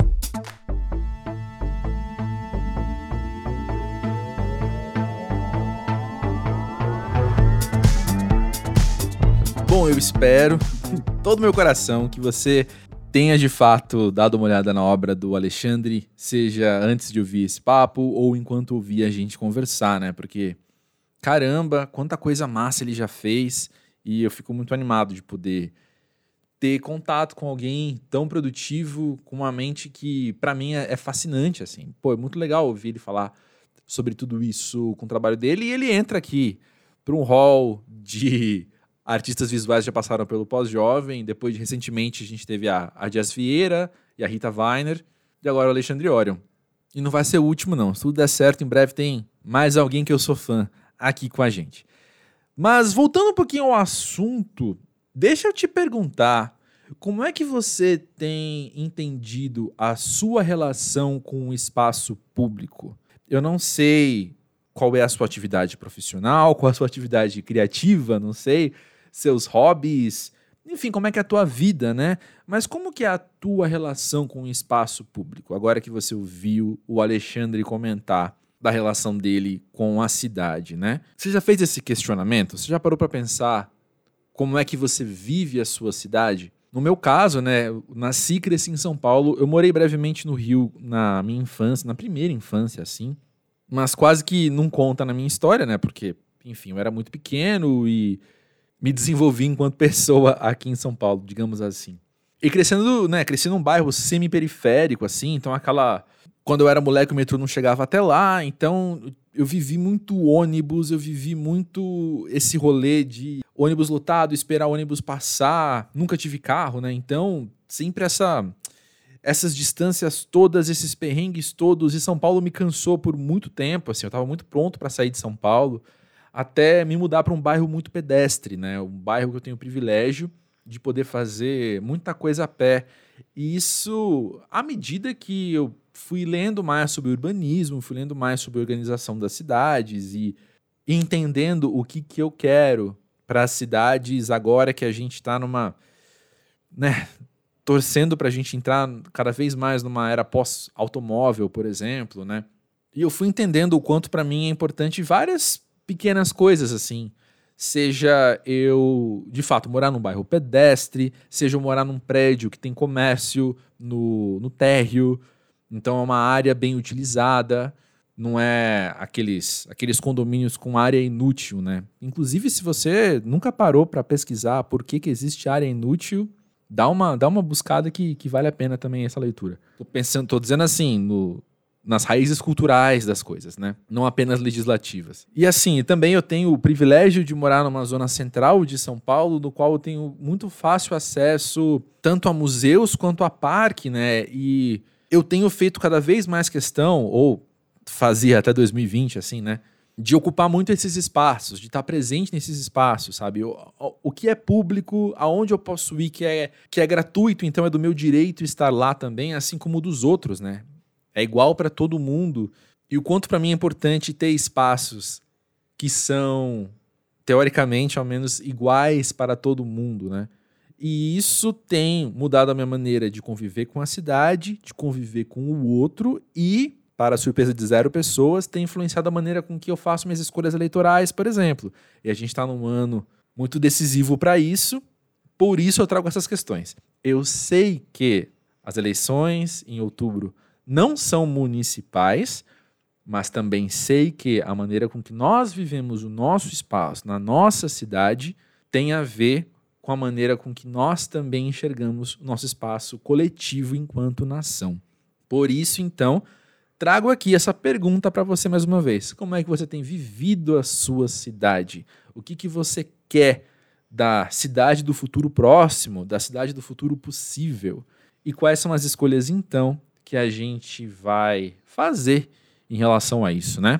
Bom, eu espero, com todo meu coração, que você tenha de fato dado uma olhada na obra do Alexandre, seja antes de ouvir esse papo ou enquanto ouvir a gente conversar, né? Porque, caramba, quanta coisa massa ele já fez e eu fico muito animado de poder ter contato com alguém tão produtivo, com uma mente que, para mim, é, é fascinante, assim. Pô, é muito legal ouvir ele falar sobre tudo isso com o trabalho dele e ele entra aqui para um hall de artistas visuais já passaram pelo pós-jovem. Depois, de, recentemente, a gente teve a, a Jazz Vieira e a Rita Weiner. E agora o Alexandre Orion. E não vai ser o último, não. Se tudo der certo, em breve tem mais alguém que eu sou fã aqui com a gente. Mas voltando um pouquinho ao assunto, deixa eu te perguntar. Como é que você tem entendido a sua relação com o espaço público? Eu não sei qual é a sua atividade profissional, qual é a sua atividade criativa, não sei, seus hobbies, enfim, como é que é a tua vida, né? Mas como que é a tua relação com o espaço público? Agora que você ouviu o Alexandre comentar da relação dele com a cidade, né? Você já fez esse questionamento? Você já parou para pensar como é que você vive a sua cidade? No meu caso, né, nasci e cresci em São Paulo. Eu morei brevemente no Rio na minha infância, na primeira infância, assim. Mas quase que não conta na minha história, né? Porque, enfim, eu era muito pequeno e me desenvolvi enquanto pessoa aqui em São Paulo, digamos assim. E crescendo, né, cresci num bairro semi-periférico, assim, então aquela... Quando eu era moleque, o metrô não chegava até lá, então eu vivi muito ônibus, eu vivi muito esse rolê de ônibus lotado, esperar ônibus passar, nunca tive carro, né, então sempre essa... Essas distâncias todas, esses perrengues todos, e São Paulo me cansou por muito tempo, assim, eu estava muito pronto para sair de São Paulo até me mudar para um bairro muito pedestre, né? Um bairro que eu tenho o privilégio de poder fazer muita coisa a pé. E isso, à medida que eu fui lendo mais sobre urbanismo, fui lendo mais sobre organização das cidades e entendendo o que, que eu quero para as cidades agora que a gente está numa. Né, torcendo para a gente entrar cada vez mais numa era pós-automóvel, por exemplo, né? E eu fui entendendo o quanto para mim é importante várias pequenas coisas assim. Seja eu, de fato, morar num bairro pedestre, seja eu morar num prédio que tem comércio no, no térreo, então é uma área bem utilizada, não é aqueles, aqueles condomínios com área inútil, né? Inclusive, se você nunca parou para pesquisar por que, que existe área inútil, dá uma, dá uma buscada que, que vale a pena também essa leitura. Tô pensando, tô dizendo assim, no, nas raízes culturais das coisas, né? Não apenas legislativas. E assim, também eu tenho o privilégio de morar numa zona central de São Paulo, no qual eu tenho muito fácil acesso tanto a museus quanto a parque, né? E eu tenho feito cada vez mais questão, ou fazia até 2020, assim, né? De ocupar muito esses espaços, de estar presente nesses espaços, sabe? O, o, o que é público, aonde eu posso ir, que é, que é gratuito, então é do meu direito estar lá também, assim como dos outros, né? É igual para todo mundo. E o quanto para mim é importante ter espaços que são, teoricamente, ao menos iguais para todo mundo, né? E isso tem mudado a minha maneira de conviver com a cidade, de conviver com o outro e, para a surpresa de zero pessoas, tem influenciado a maneira com que eu faço minhas escolhas eleitorais, por exemplo. E a gente está num ano muito decisivo para isso, por isso eu trago essas questões. Eu sei que as eleições em outubro não são municipais, mas também sei que a maneira com que nós vivemos o nosso espaço na nossa cidade tem a ver com a maneira com que nós também enxergamos o nosso espaço coletivo enquanto nação. Por isso, então, trago aqui essa pergunta para você mais uma vez. Como é que você tem vivido a sua cidade? O que, que você quer da cidade do futuro próximo, da cidade do futuro possível? E quais são as escolhas, então, que a gente vai fazer em relação a isso, né?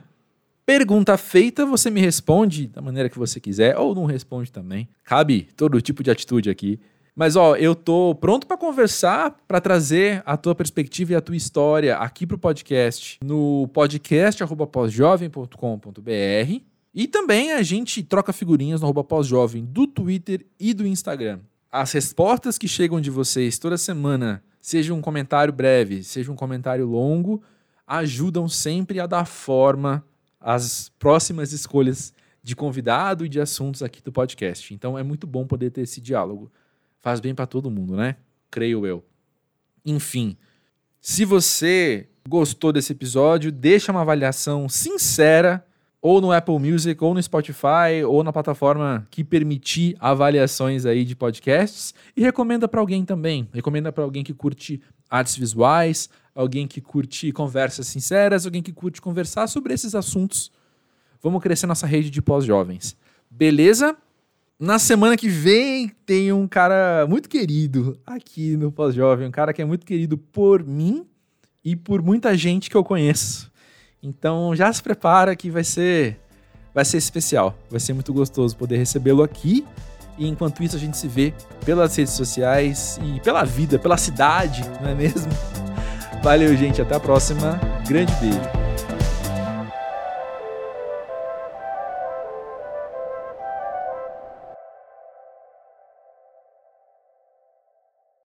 Pergunta feita, você me responde da maneira que você quiser ou não responde também. Cabe todo tipo de atitude aqui. Mas ó, eu tô pronto para conversar, para trazer a tua perspectiva e a tua história aqui pro podcast, no podcast@posjovem.com.br. E também a gente troca figurinhas no arroba pós-jovem do Twitter e do Instagram. As respostas que chegam de vocês toda semana seja um comentário breve, seja um comentário longo, ajudam sempre a dar forma às próximas escolhas de convidado e de assuntos aqui do podcast. Então é muito bom poder ter esse diálogo. Faz bem para todo mundo, né? Creio eu. Enfim, se você gostou desse episódio, deixa uma avaliação sincera ou no Apple Music, ou no Spotify, ou na plataforma que permitir avaliações aí de podcasts e recomenda para alguém também. Recomenda para alguém que curte artes visuais, alguém que curte conversas sinceras, alguém que curte conversar sobre esses assuntos. Vamos crescer nossa rede de pós-jovens. Beleza? Na semana que vem tem um cara muito querido aqui no Pós-Jovem, um cara que é muito querido por mim e por muita gente que eu conheço. Então já se prepara que vai ser vai ser especial, vai ser muito gostoso poder recebê-lo aqui. E enquanto isso a gente se vê pelas redes sociais e pela vida, pela cidade, não é mesmo? (laughs) Valeu, gente, até a próxima. Grande beijo.